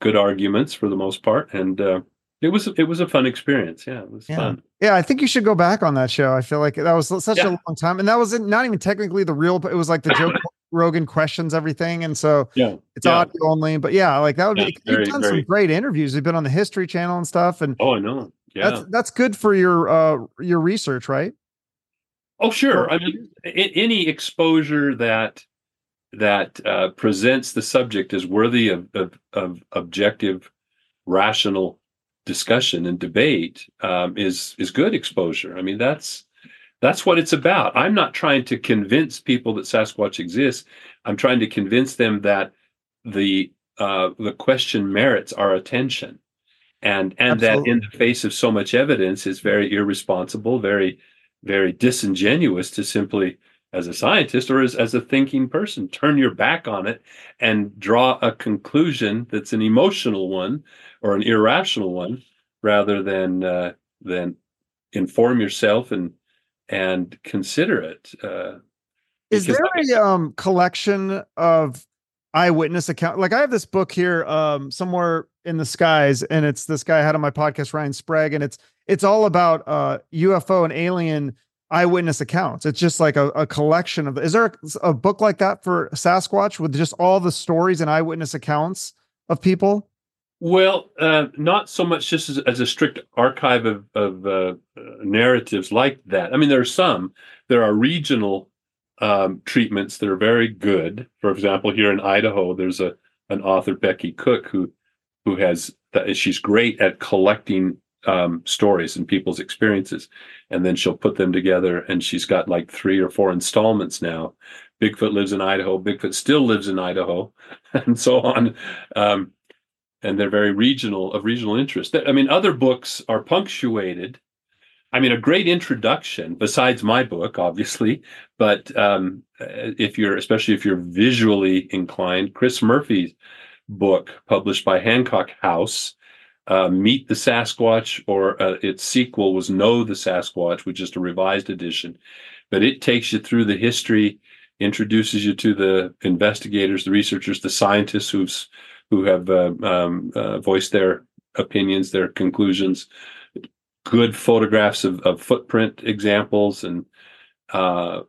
good arguments for the most part, and uh, it was it was a fun experience. Yeah, it was yeah. fun. Yeah, I think you should go back on that show. I feel like that was such yeah. a long time, and that was not even technically the real. It was like the Joe Rogan questions everything, and so yeah, it's yeah. audio only. But yeah, like that would be. Very, you've done very... some great interviews. You've been on the History Channel and stuff, and oh, I know. Yeah, that's that's good for your uh your research, right? Oh, sure. I mean, any exposure that that uh, presents the subject as worthy of, of, of objective, rational discussion and debate um, is is good exposure. I mean, that's that's what it's about. I'm not trying to convince people that Sasquatch exists. I'm trying to convince them that the uh, the question merits our attention, and and Absolutely. that in the face of so much evidence, is very irresponsible, very very disingenuous to simply as a scientist or as, as a thinking person turn your back on it and draw a conclusion that's an emotional one or an irrational one rather than uh, than inform yourself and and consider it uh, is there a um, collection of eyewitness account like i have this book here um, somewhere in the skies and it's this guy i had on my podcast ryan sprague and it's it's all about uh, UFO and alien eyewitness accounts. It's just like a, a collection of. Is there a, a, book like that for Sasquatch with just all the stories and eyewitness accounts of people? Well, uh, not so much just as, as a strict archive of, of uh, narratives like that. I mean, there are some. There are regional um, treatments that are very good. For example, here in Idaho, there's a an author Becky Cook who who has she's great at collecting um, stories and people's experiences, and then she'll put them together. And she's got like three or four installments now. Bigfoot lives in Idaho. Bigfoot still lives in Idaho, and so on. Um, and they're very regional of regional interest. I mean, other books are punctuated. I mean, a great introduction, besides my book, obviously, but um, if you're, especially if you're visually inclined, Chris Murphy's book, published by Hancock House, uh, Meet the Sasquatch, or uh, its sequel was Know the Sasquatch, which is a revised edition. But it takes you through the history, introduces you to the investigators, the researchers, the scientists who've who have uh, um, uh, voiced their opinions, their conclusions. Good photographs of, of footprint examples, and uh,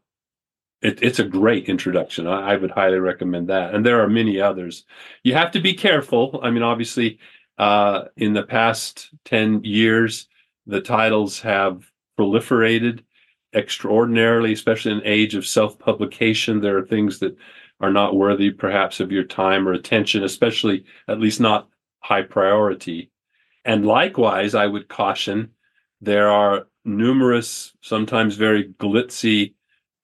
it, it's a great introduction. I, I, would highly recommend that. And there are many others. You have to be careful. I mean, obviously, uh, in the past 10 years, the titles have proliferated extraordinarily, especially in an age of self publication. There are things that are not worthy, perhaps, of your time or attention, especially at least not high priority. And likewise, I would caution there are numerous, sometimes very glitzy,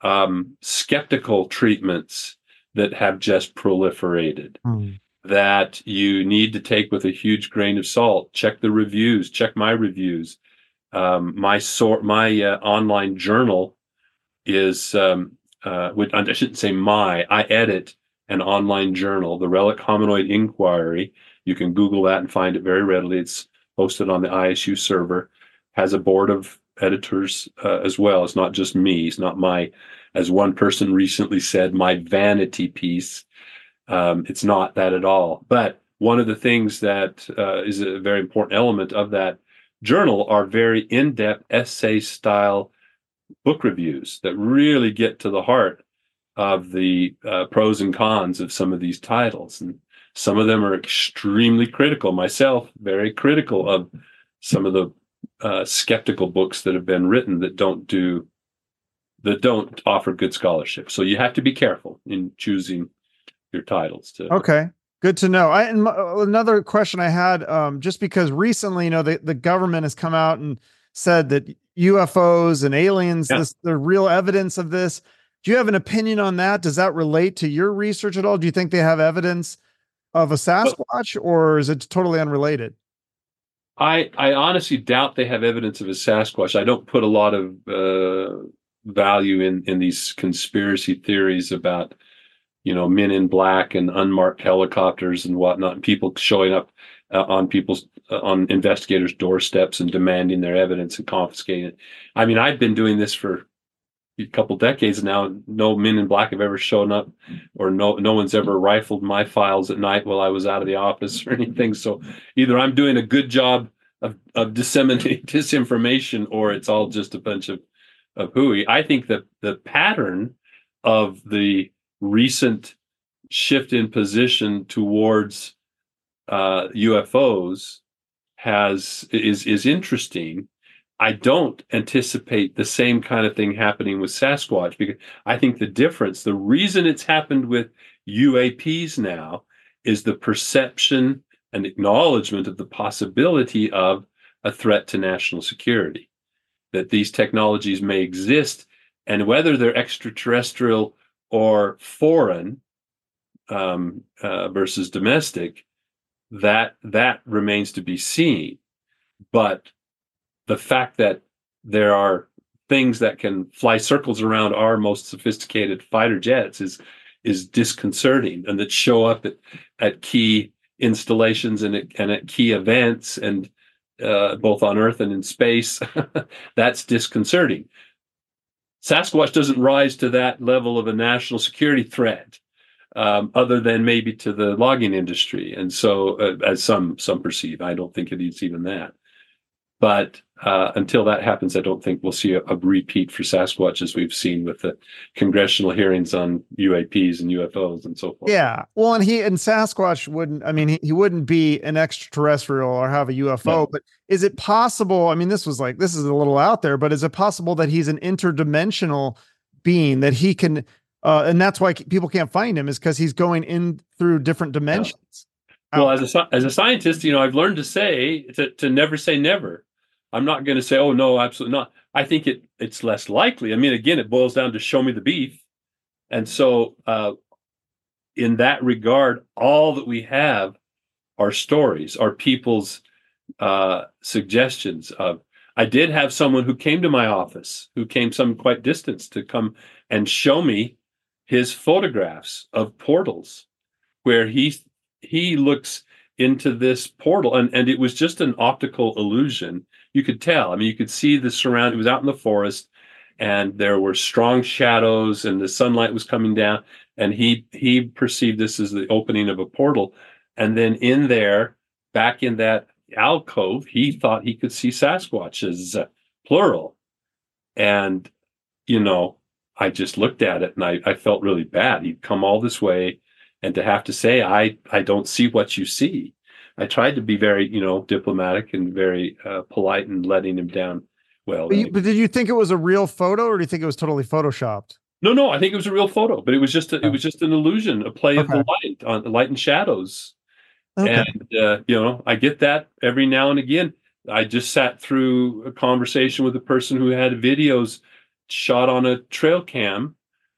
um, skeptical treatments that have just proliferated. Mm that you need to take with a huge grain of salt. Check the reviews. Check my reviews. Um, my sort, my uh, online journal is, um, uh, which I shouldn't say my. I edit an online journal, the Relic Hominoid Inquiry. You can Google that and find it very readily. It's hosted on the ISU server. Has a board of editors uh, as well. It's not just me. It's not my, as one person recently said, my vanity piece um, it's not that at all. But one of the things that uh, is a very important element of that journal are very in depth essay style book reviews that really get to the heart of the uh, pros and cons of some of these titles. And some of them are extremely critical. Myself, very critical of some of the uh, skeptical books that have been written that don't do that don't offer good scholarship. So you have to be careful in choosing your titles too. Okay. Good to know. I, and another question I had, um, just because recently, you know, the, the government has come out and said that UFOs and aliens, yeah. this, the real evidence of this. Do you have an opinion on that? Does that relate to your research at all? Do you think they have evidence of a Sasquatch, or is it totally unrelated? I I honestly doubt they have evidence of a Sasquatch. I don't put a lot of uh, value in in these conspiracy theories about you know, men in black and unmarked helicopters and whatnot, and people showing up uh, on people's uh, on investigators' doorsteps and demanding their evidence and confiscating it. I mean, I've been doing this for couple decades now. No men in black have ever shown up, or no no one's ever rifled my files at night while I was out of the office or anything. So either I'm doing a good job of of disseminating disinformation, or it's all just a bunch of of hooey. I think that the pattern of the recent shift in position towards uh, UFOs has is is interesting. I don't anticipate the same kind of thing happening with Sasquatch because I think the difference, the reason it's happened with UAPs now, is the perception and acknowledgement of the possibility of a threat to national security. That these technologies may exist, and whether they're extraterrestrial or foreign um, uh, versus domestic, that that remains to be seen. But the fact that there are things that can fly circles around our most sophisticated fighter jets is is disconcerting, and that show up at at key installations and at, and at key events and uh, both on Earth and in space. that's disconcerting. Sasquatch doesn't rise to that level of a national security threat, um, other than maybe to the logging industry. And so, uh, as some some perceive, I don't think it is even that. But uh, until that happens, I don't think we'll see a, a, repeat for Sasquatch as we've seen with the congressional hearings on UAPs and UFOs and so forth. Yeah, well, and he and Sasquatch wouldn't. I mean, he, he wouldn't be an extraterrestrial or have a UFO. No. But is it possible? I mean, this was like this is a little out there, but is it possible that he's an interdimensional being that he can? Uh, and that's why people can't find him is because he's going in through different dimensions. Yeah. Well, as a as a scientist, you know, I've learned to say to to never say never I'm not going to say, oh no, absolutely not. I think it it's less likely. I mean, again, it boils down to show me the beef, and so uh, in that regard, all that we have are stories, are people's uh, suggestions of. I did have someone who came to my office, who came some quite distance to come and show me his photographs of portals, where he he looks into this portal, and and it was just an optical illusion. You could tell. I mean, you could see the surround. It was out in the forest, and there were strong shadows, and the sunlight was coming down, and he he perceived this as the opening of a portal, and then in there, back in that alcove, he thought he could see Sasquatches, plural. And, you know, I just looked at it and I, I felt really bad. He'd come all this way and to have to say, I, I don't see what you see. I tried to be very, you know, diplomatic and very uh, polite and letting him down. Well, but, you, but, did you think it was a real photo or do you think it was totally photoshopped? No, no, I think it was a real photo, but it was just a, it was just an illusion, a play okay. of the light on light and shadows. Okay. And uh, you know, I get that every now and again. I just sat through a conversation with a person who had videos shot on a trail cam,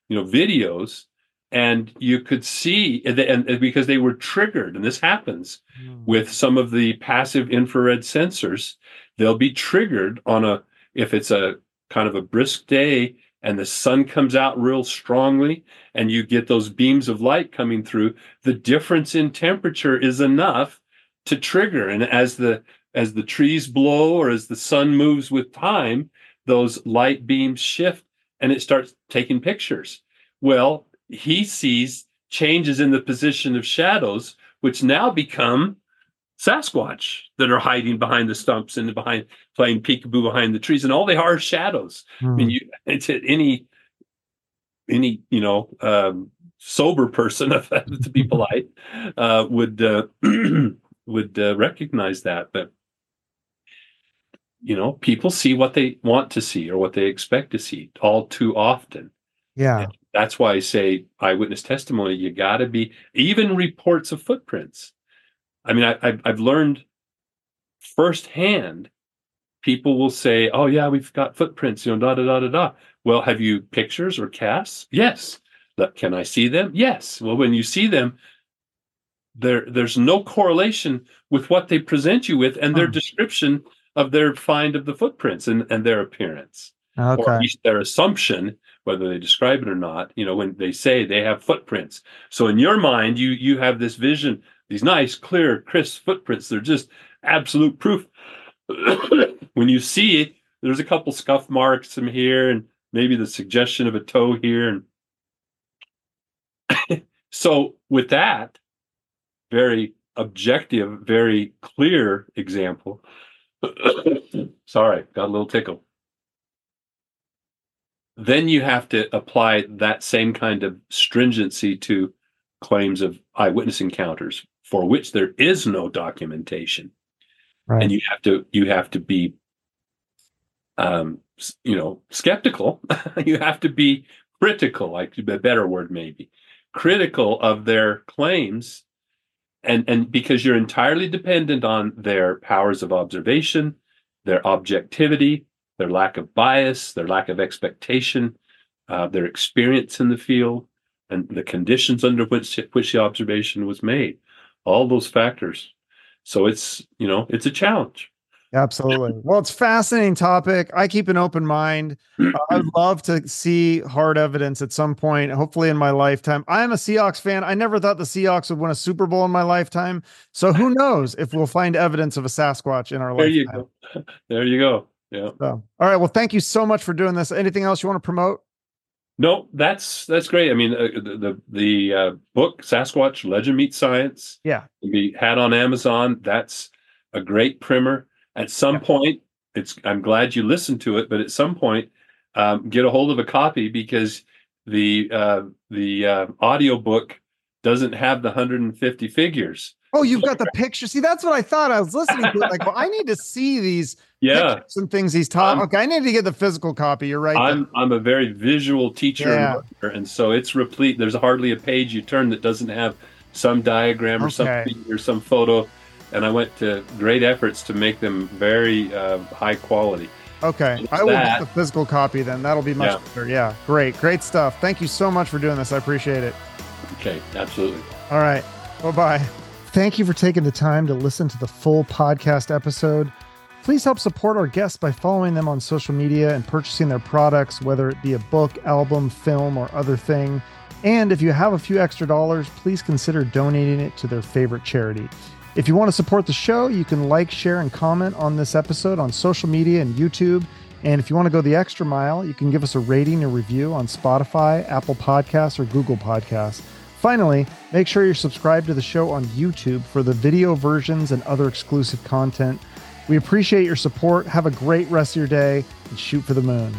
you know, videos, and you could see and, and because they were triggered, and this happens mm. with some of the passive infrared sensors, they'll be triggered on a if it's a kind of a brisk day and the sun comes out real strongly and you get those beams of light coming through the difference in temperature is enough to trigger and as the as the trees blow or as the sun moves with time those light beams shift and it starts taking pictures well he sees changes in the position of shadows which now become Sasquatch that are hiding behind the stumps and behind playing peekaboo behind the trees, and all they are shadows. I mean, hmm. you it's any any you know um, sober person, to be polite, uh, would uh, would uh, recognize that. But you know, people see what they want to see or what they expect to see all too often. Yeah. And that's why I say eyewitness testimony. You got to be even reports of footprints I mean, I, I've learned firsthand. People will say, "Oh yeah, we've got footprints," you know, da da da da da. Well, have you pictures or casts? Yes. Can I see them? Yes. Well, when you see them, there there's no correlation with what they present you with and their hmm. description of their find of the footprints and, and their appearance. Okay. Or at least their assumption, whether they describe it or not, you know, when they say they have footprints. So in your mind, you you have this vision these nice, clear, crisp footprints. They're just absolute proof. when you see it, there's a couple scuff marks from here and maybe the suggestion of a toe here. And so, with that very objective, very clear example, sorry, got a little tickle. Then you have to apply that same kind of stringency to claims of eyewitness encounters for which there is no documentation. Right. and you have to you have to be um you know skeptical. You have to be critical like a better word maybe critical of their claims. And and because you're entirely dependent on their powers of observation their objectivity their lack of bias their lack of expectation uh, their experience in the field and the conditions under which which the observation was made all those factors. So it's, you know, it's a challenge. Absolutely. Well, it's fascinating topic. I keep an open mind. Uh, I'd love to see hard evidence at some point, hopefully in my lifetime. I am a Seahawks fan. I never thought the Seahawks would win a Super Bowl in my lifetime. So who knows if we'll find evidence of a Sasquatch in our there lifetime. You go. There you go. Yeah. So, all right. Well, thank you so much for doing this. Anything else you want to promote? No, that's that's great. I mean, uh, the the, the uh, book Sasquatch Legend Meets Science, yeah, can be had on Amazon. That's a great primer. At some yeah. point, it's I'm glad you listened to it, but at some point, um, get a hold of a copy because the uh, the uh, audio book doesn't have the 150 figures. Oh, you've got the picture. See, that's what I thought. I was listening to it. Like, well, I need to see these yeah some things he's taught. Okay, I need to get the physical copy. You're right. I'm I'm a very visual teacher, yeah. and, and so it's replete. There's hardly a page you turn that doesn't have some diagram or okay. something or some photo. and I went to great efforts to make them very uh, high quality. Okay, I will get the physical copy then. That'll be much yeah. better. Yeah, great, great stuff. Thank you so much for doing this. I appreciate it. Okay, absolutely. All right, bye bye. Thank you for taking the time to listen to the full podcast episode. Please help support our guests by following them on social media and purchasing their products, whether it be a book, album, film, or other thing. And if you have a few extra dollars, please consider donating it to their favorite charity. If you want to support the show, you can like, share, and comment on this episode on social media and YouTube. And if you want to go the extra mile, you can give us a rating or review on Spotify, Apple Podcasts, or Google Podcasts. Finally, make sure you're subscribed to the show on YouTube for the video versions and other exclusive content. We appreciate your support. Have a great rest of your day and shoot for the moon.